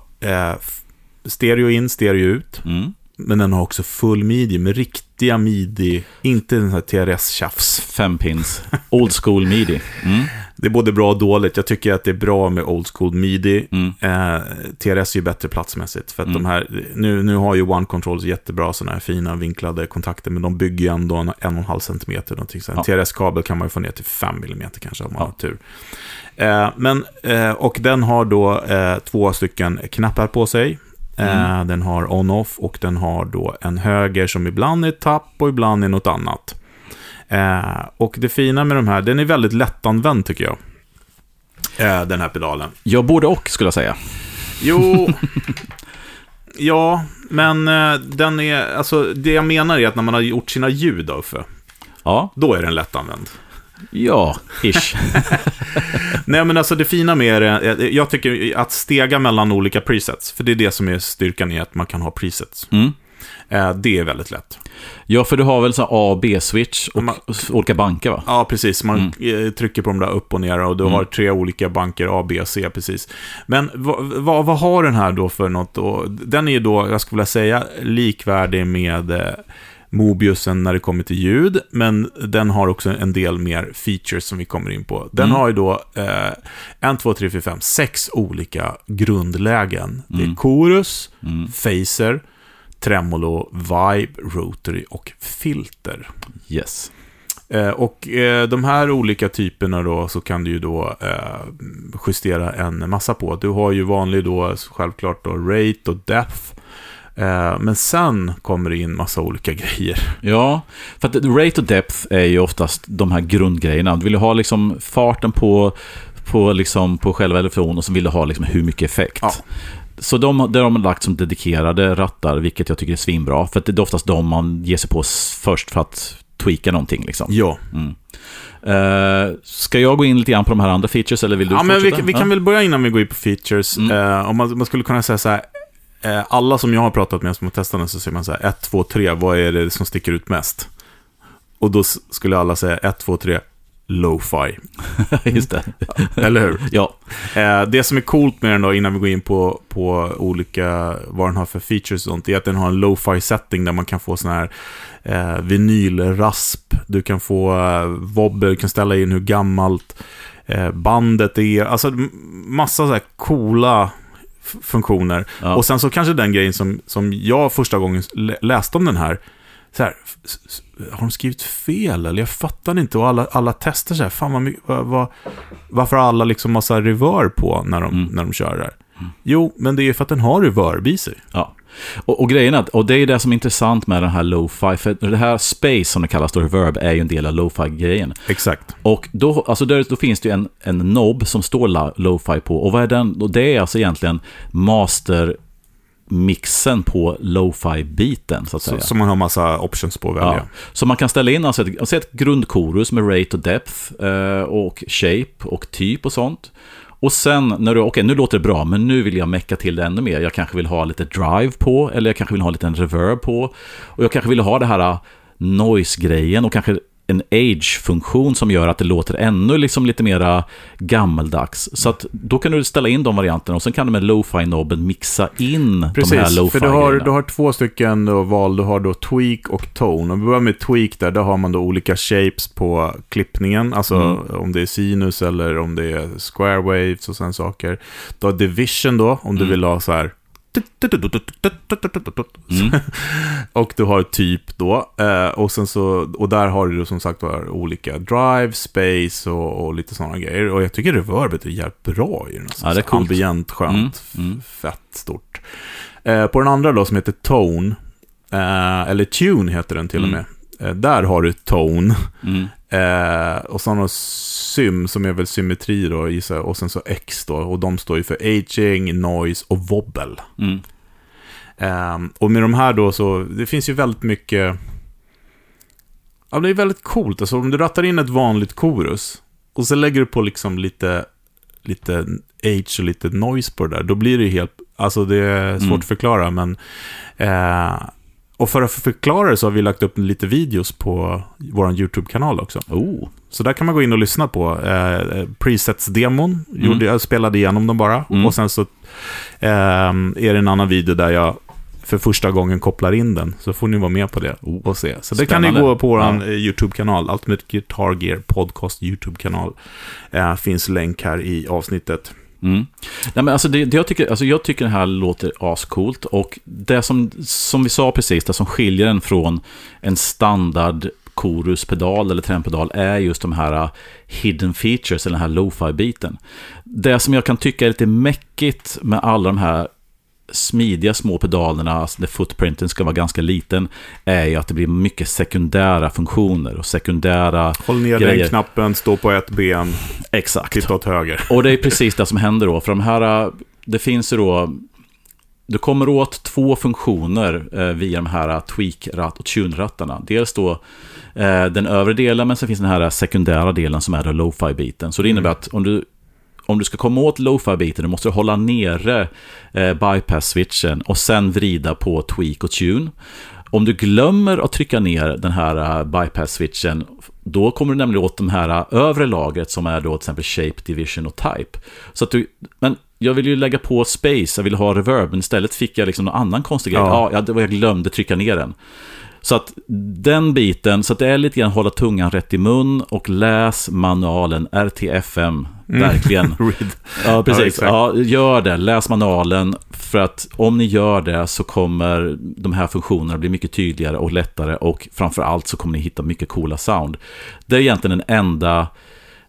stereo in, stereo ut. Mm. Men den har också full midi med riktiga midi, inte den här TRS-tjafs. Fem pins. Old school midi. Mm. Det är både bra och dåligt. Jag tycker att det är bra med old school midi. Mm. Eh, TRS är ju bättre platsmässigt. För att Mm. de här, nu, nu har ju One Controls jättebra sådana här fina vinklade kontakter, men de bygger ju ändå en, en och en halv centimeter. Någonting. Så en Ja. TRS-kabel kan man ju få ner till fem millimeter kanske om man Ja. har tur. Eh, men, eh, och den har då eh, två stycken knappar på sig. Eh, Mm. Den har on-off och den har då en höger som ibland är tapp och ibland är något annat. Eh, och det fina med de här, den är väldigt lättanvänd tycker jag. Eh, den här pedalen. Jag både och, skulle jag säga. Jo, ja, men den är, alltså det jag menar är att när man har gjort sina ljud Uffe, Ja, då är den lättanvänd. Ja, ish. Nej, men alltså det fina med det, jag tycker att stega mellan olika presets, för det är det som är styrkan i att man kan ha presets. Mm. Eh, det är väldigt lätt. Ja, för du har väl så A och B-switch och Man- olika banker va? Ja, precis. Man eh, trycker på de där upp och ner och du Mm. har tre olika banker, A, B och C, precis. Men vad, vad, vad har den här då för något? då? Den är ju då, jag skulle vilja säga, likvärdig med eh, Mobiusen när det kommer till ljud, men den har också en del mer features som vi kommer in på. Den Mm. har ju då eh, en, två, tre, fyra, fem, sex olika grundlägen. Det är Mm. chorus, Mm. phaser, tremolo, vibe, rotary och filter. Yes. Eh, och eh, de här olika typerna då så kan du ju då eh, justera en massa på. Du har ju vanlig då självklart då rate och depth. Eh, men sen kommer det in massa olika grejer. Ja, för att rate och depth är ju oftast de här grundgrejerna. Du vill ju ha liksom farten på, på, liksom på själva elektronen och så vill du ha liksom hur mycket effekt. Ja. Så de, där har man lagt som dedikerade rattar, vilket jag tycker är svinbra. För det är oftast de man ger sig på först för att tweaka någonting. Liksom. Ja, Mm. Eh, ska jag gå in lite grann på de här andra features eller vill du ja men vi, fortsätta? vi kan Ja. väl börja innan vi går in på features. Mm. Eh, om man, man skulle kunna säga så här. Eh, alla som jag har pratat med som har testat den så säger man så här. 1, 2, 3, vad är det som sticker ut mest? Och då skulle alla säga 1, 2, 3, lo-fi. Just det. Eller hur? Ja. Eh, det som är coolt med den då, innan vi går in på, på olika, vad den har för features och sånt, är att den har en lo-fi setting där man kan få sån här eh, vinylrasp, du kan få eh, wobble, du kan ställa in hur gammalt eh, bandet är, alltså massa så här coola funktioner. Ja. Och sen så kanske den grejen som, som jag första gången lä- läste om den här, så här, har de skrivit fel eller? Jag fattar inte. Och alla, alla testar så här, fan vad, vad, vad, varför har alla liksom massa reverb på när de, Mm. när de kör det här? Jo, men det är ju för att den har reverb i sig. Ja. Och, och grejen är att, och det är det som är intressant med den här lo-fi, för det här space som det kallas då, reverb, är ju en del av lo-fi-grejen. Exakt. Och då, alltså där, då finns det ju en, en knob som står lo-fi på, och vad är den? Och det är alltså egentligen mastermixen på lo-fi-biten, så att säga. Så, så man har massa options på att välja. Ja. Så man kan ställa in alltså ett, alltså ett grundkorus med rate och depth eh, och shape och typ och sånt. Och sen när du, okej nu låter det bra, men nu vill jag mecka till det ännu mer. Jag kanske vill ha lite drive på, eller jag kanske vill ha lite reverb på. Och jag kanske vill ha det här äh, noise-grejen och kanske en age-funktion som gör att det låter ännu liksom lite mera gammeldags. Så att då kan du ställa in de varianterna och sen kan du med lo-fi-nobben mixa in Precis, de här lo-fi för du har, grejerna. du har två stycken då val. Du har då tweak och tone. Om vi börjar med tweak där, där har man då olika shapes på klippningen. Alltså Mm. om det är sinus eller om det är square waves och sådana saker. Du har division då, om du Mm. vill ha så här. Mm. och du har typ då. Eh, och, sen så, och där har du som sagt var olika drive, space och, och lite sådana grejer. Och jag tycker reverbet är jävligt bra i den. Alltså. Ja, det är coolt. Ambient, skönt, Mm, mm. fett stort. Eh, på den andra då som heter Tone, eh, eller Tune heter den till och Mm. med. Där har du Tone. Eh, och så har du Sym som är väl symmetri då, gissar jag. Och sen så X då. Och de står ju för aging, noise och wobble. Mm. Ehm, och med de här då så, det finns ju väldigt mycket... Ja, det är väldigt coolt. Alltså om du rattar in ett vanligt korus och så lägger du på liksom lite, lite age och lite noise på det där, då blir det ju helt... Alltså det är svårt Mm. att förklara, men... Eh, och för att förklara det så har vi lagt upp lite videos på vår YouTube-kanal också. Oh. Så där kan man gå in och lyssna på. Eh, Presets-demon, gjorde jag spelade igenom dem bara. Mm. Och sen så eh, är det en annan video där jag för första gången kopplar in den. Så får ni vara med på det och se. Så det kan ni gå på vår Ja. eh, YouTube-kanal, Ultimate Guitar Gear Podcast YouTube-kanal. Eh, finns länk här i avsnittet. Mm. Nej, men alltså det, det jag, tycker, alltså jag tycker det här låter ascoolt och det som, som vi sa precis, det som skiljer den från en standard koruspedal eller trempedal är just de här uh, hidden features, eller den här lo-fi-biten. Det som jag kan tycka är lite mäckigt med alla de här smidiga små pedalerna, alltså där footprinten ska vara ganska liten, är ju att det blir mycket sekundära funktioner och sekundära Håll ner Grejer. den knappen, stå på ett ben, Exakt. titta åt höger. Och det är precis det som händer då. För de här, det finns ju då, du kommer åt två funktioner eh, via de här tweak-ratt och tune-rattarna. Dels då eh, den övre delen, men sen finns den här sekundära delen som är då lo-fi-biten. Så det innebär att om du, om du ska komma åt lo-fi-biten, då måste du hålla nere eh, bypass-switchen och sen vrida på tweak och tune. Om du glömmer att trycka ner den här uh, bypass-switchen, då kommer du nämligen åt de här uh, övre lagret som är då till exempel shape, division och type. Så att du, men jag vill ju lägga på space, jag vill ha reverb, men istället fick jag liksom någon annan konstig grej. Ja. Ja, jag, jag glömde trycka ner den. Så att den biten, så att det är lite grann hålla tungan rätt i mun och läs manualen RTFM, verkligen. Read. Ja, Ja, precis. exakt. Ja, gör det. Läs manualen. För att om ni gör det så kommer de här funktionerna bli mycket tydligare och lättare. Och framför allt så kommer ni hitta mycket coola sound. Det är egentligen den enda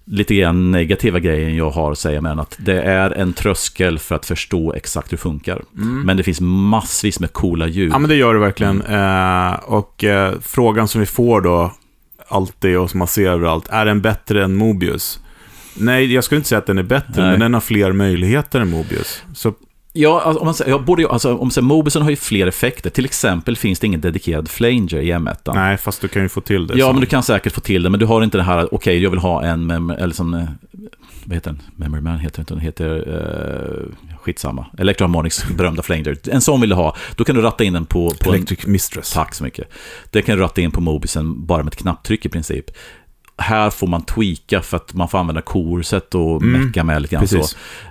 lite grann negativa grejen jag har att säga med den. Att det är en tröskel för att förstå exakt hur det funkar. Men det finns massvis med coola ljud. Ja, men det gör det verkligen. Eh, och eh, frågan som vi får då alltid och som man ser överallt, är den bättre än Mobius? Nej, jag skulle inte säga att den är bättre, Nej. men den har fler möjligheter än Mobius. Så Ja, alltså, om man säger, ja, både, alltså, om man säger, Mobiusen har ju fler effekter. Till exempel finns det ingen dedikerad flanger i M1. nej, fast du kan ju få till det. Ja, så. men du kan säkert få till det, men du har inte det här, okej, jag vill ha en, mem eller som, eh, vad heter den? Memory Man heter inte, den heter, eh, skitsamma. Electroharmonics berömda flanger. En sån vill du ha, då kan du ratta in den på, på en, Electric Mistress. Tack så mycket. Det kan du ratta in på Mobiusen bara med ett knapptryck i princip. Här får man tweaka för att man får använda korset och Mm, mecka med lite grann så.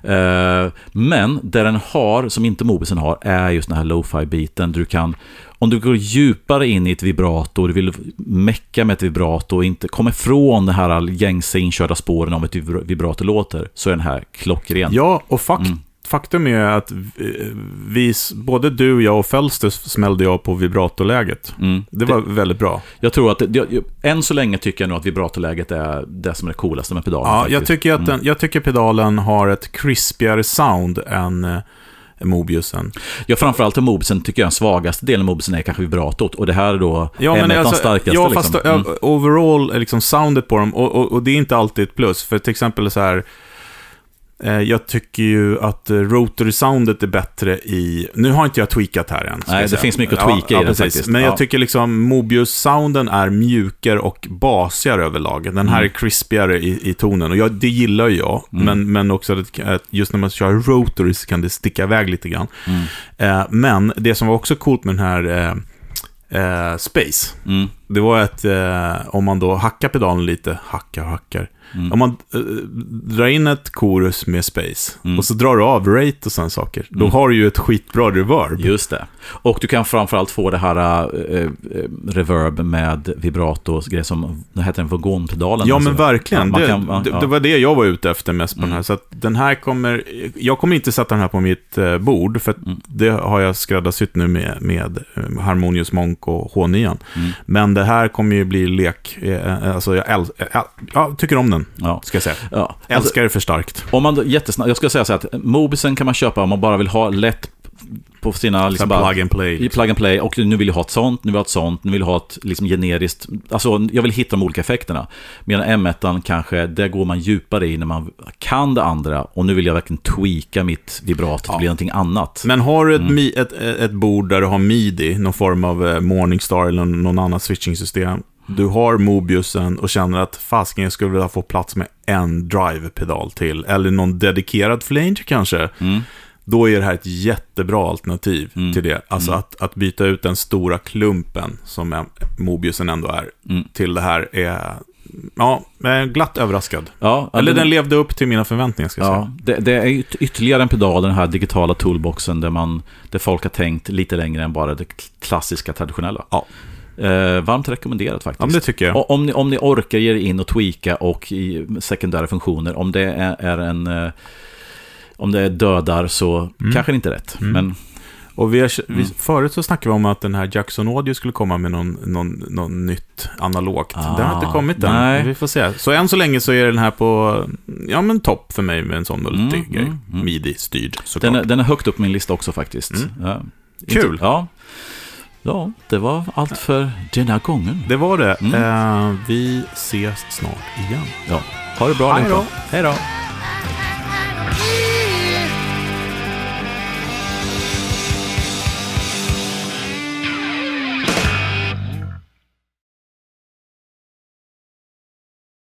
Eh, men det den har, som inte Mobiusen har, är just den här lo-fi-biten. Du kan, om du går djupare in i ett vibrato, du vill mecka med ett vibrato och inte komma ifrån den här gängse inkörda spåren av ett vibra- vibrato låter, så är den här klockren. Ja, och fak- Mm. Faktum är att vi, både du, jag och Felster smällde av på vibratoläget. Mm. Det var väldigt bra. Jag tror att, det, jag, än så länge tycker jag nog att vibratoläget är det som är det coolaste med pedalen. Ja, faktiskt. jag tycker, att den, jag tycker pedalen har ett crispigare sound än eh, Mobiusen. Ja, framförallt Mobiusen tycker jag den svagaste delen av Mobiusen är kanske vibratot. Och det här är då Ja, men M1 alltså, starkaste. ja, liksom. fast Mm. ja, overall, liksom soundet på dem, och, och, och det är inte alltid ett plus. För till exempel så här, jag tycker ju att eh, rotary-soundet är bättre i, nu har inte jag tweakat här än. Nej, det säga. finns mycket att tweaka i den precis. faktiskt. Men jag Ja. tycker liksom Mobius-sounden är mjukare och basigare överlag. Den här Mm. är crispigare i, i tonen, och jag, det gillar jag. Mm. Men, men också att, att just när man kör rotary så kan det sticka iväg lite grann. Mm. Eh, men det som var också coolt med den här eh, Space. Mm. Det var ett, eh, om man då hackar pedalen lite, hackar och hackar. Mm. Om man eh, drar in ett chorus med Space Mm. och så drar du av rate och sådana saker. Då Mm. har du ju ett skitbra reverb. Just det. Och du kan framförallt få det här äh, äh, reverb med vibrato, grejer som, det heter den, vagonpedalen. Ja, alltså. men verkligen. man det, kan- man- ja. det var det jag var ute efter mest på den Mm. här. Så att den här kommer... Jag kommer inte sätta den här på mitt bord, för Mm. det har jag skräddarsytt nu med, med Harmonious Monk och H9. Mm. Men det här kommer ju bli lek. Alltså, jag, äl, jag, jag tycker om den, Ja. ska jag säga. Ja. Alltså, Älskar det för starkt. om man jättesnabbt, jag ska säga så här att Mobisen kan man köpa om man bara vill ha lätt på sina... Liksom Liksom bara, plug and play. i plug and play och nu vill jag ha ett sånt, nu vill jag ha ett sånt, nu vill jag ha ett liksom generiskt, alltså jag vill hitta de olika effekterna. Medan M1 kanske, där går man djupare i när man kan det andra och nu vill jag verkligen tweaka mitt vibrato till Ja. bli någonting annat. Men har du ett, Mm. ett, ett bord där du har midi, någon form av eh, Morningstar eller någon annan switching-system. Du har Mobiusen och känner att fasken jag skulle vilja få plats med en drive-pedal till. Eller någon dedikerad flanger kanske. Mm. Då är det här ett jättebra alternativ Mm. till det. Alltså Mm. att, att byta ut den stora klumpen som en- Mobiusen ändå är Mm. till det här är... Ja, glatt överraskad. Ja, Eller den- levde upp till mina förväntningar, ska jag Ja, säga. det, det är yt- ytterligare en pedal, den här digitala toolboxen där, man, där folk har tänkt lite längre än bara det klassiska traditionella. Ja. Eh, varmt rekommenderat faktiskt. Ja, men det tycker jag. Och om, ni, om ni orkar ge er in och tweaka och i sekundära funktioner, om det är, är en... eh, Om det är dödar så Mm. kanske det inte är rätt. Mm. Men Och vi har, vi, Mm. förut så snackade vi om att den här Jackson Audio skulle komma med någon, någon, någon nytt analogt. Ah, den har inte kommit än. nej. Vi får se. Så än så länge så är den här på, ja men topp för mig med en sån multi-grej. Mm, mm, mm. Midi-styrd såklart. den är, den är högt upp på min lista också faktiskt. Mm. Ja. Kul. Inte- Ja. Ja, det var allt för denna gången. Det var det. Mm. Eh, vi ses snart igen. Ja. Ha det bra Hej då. Hej då.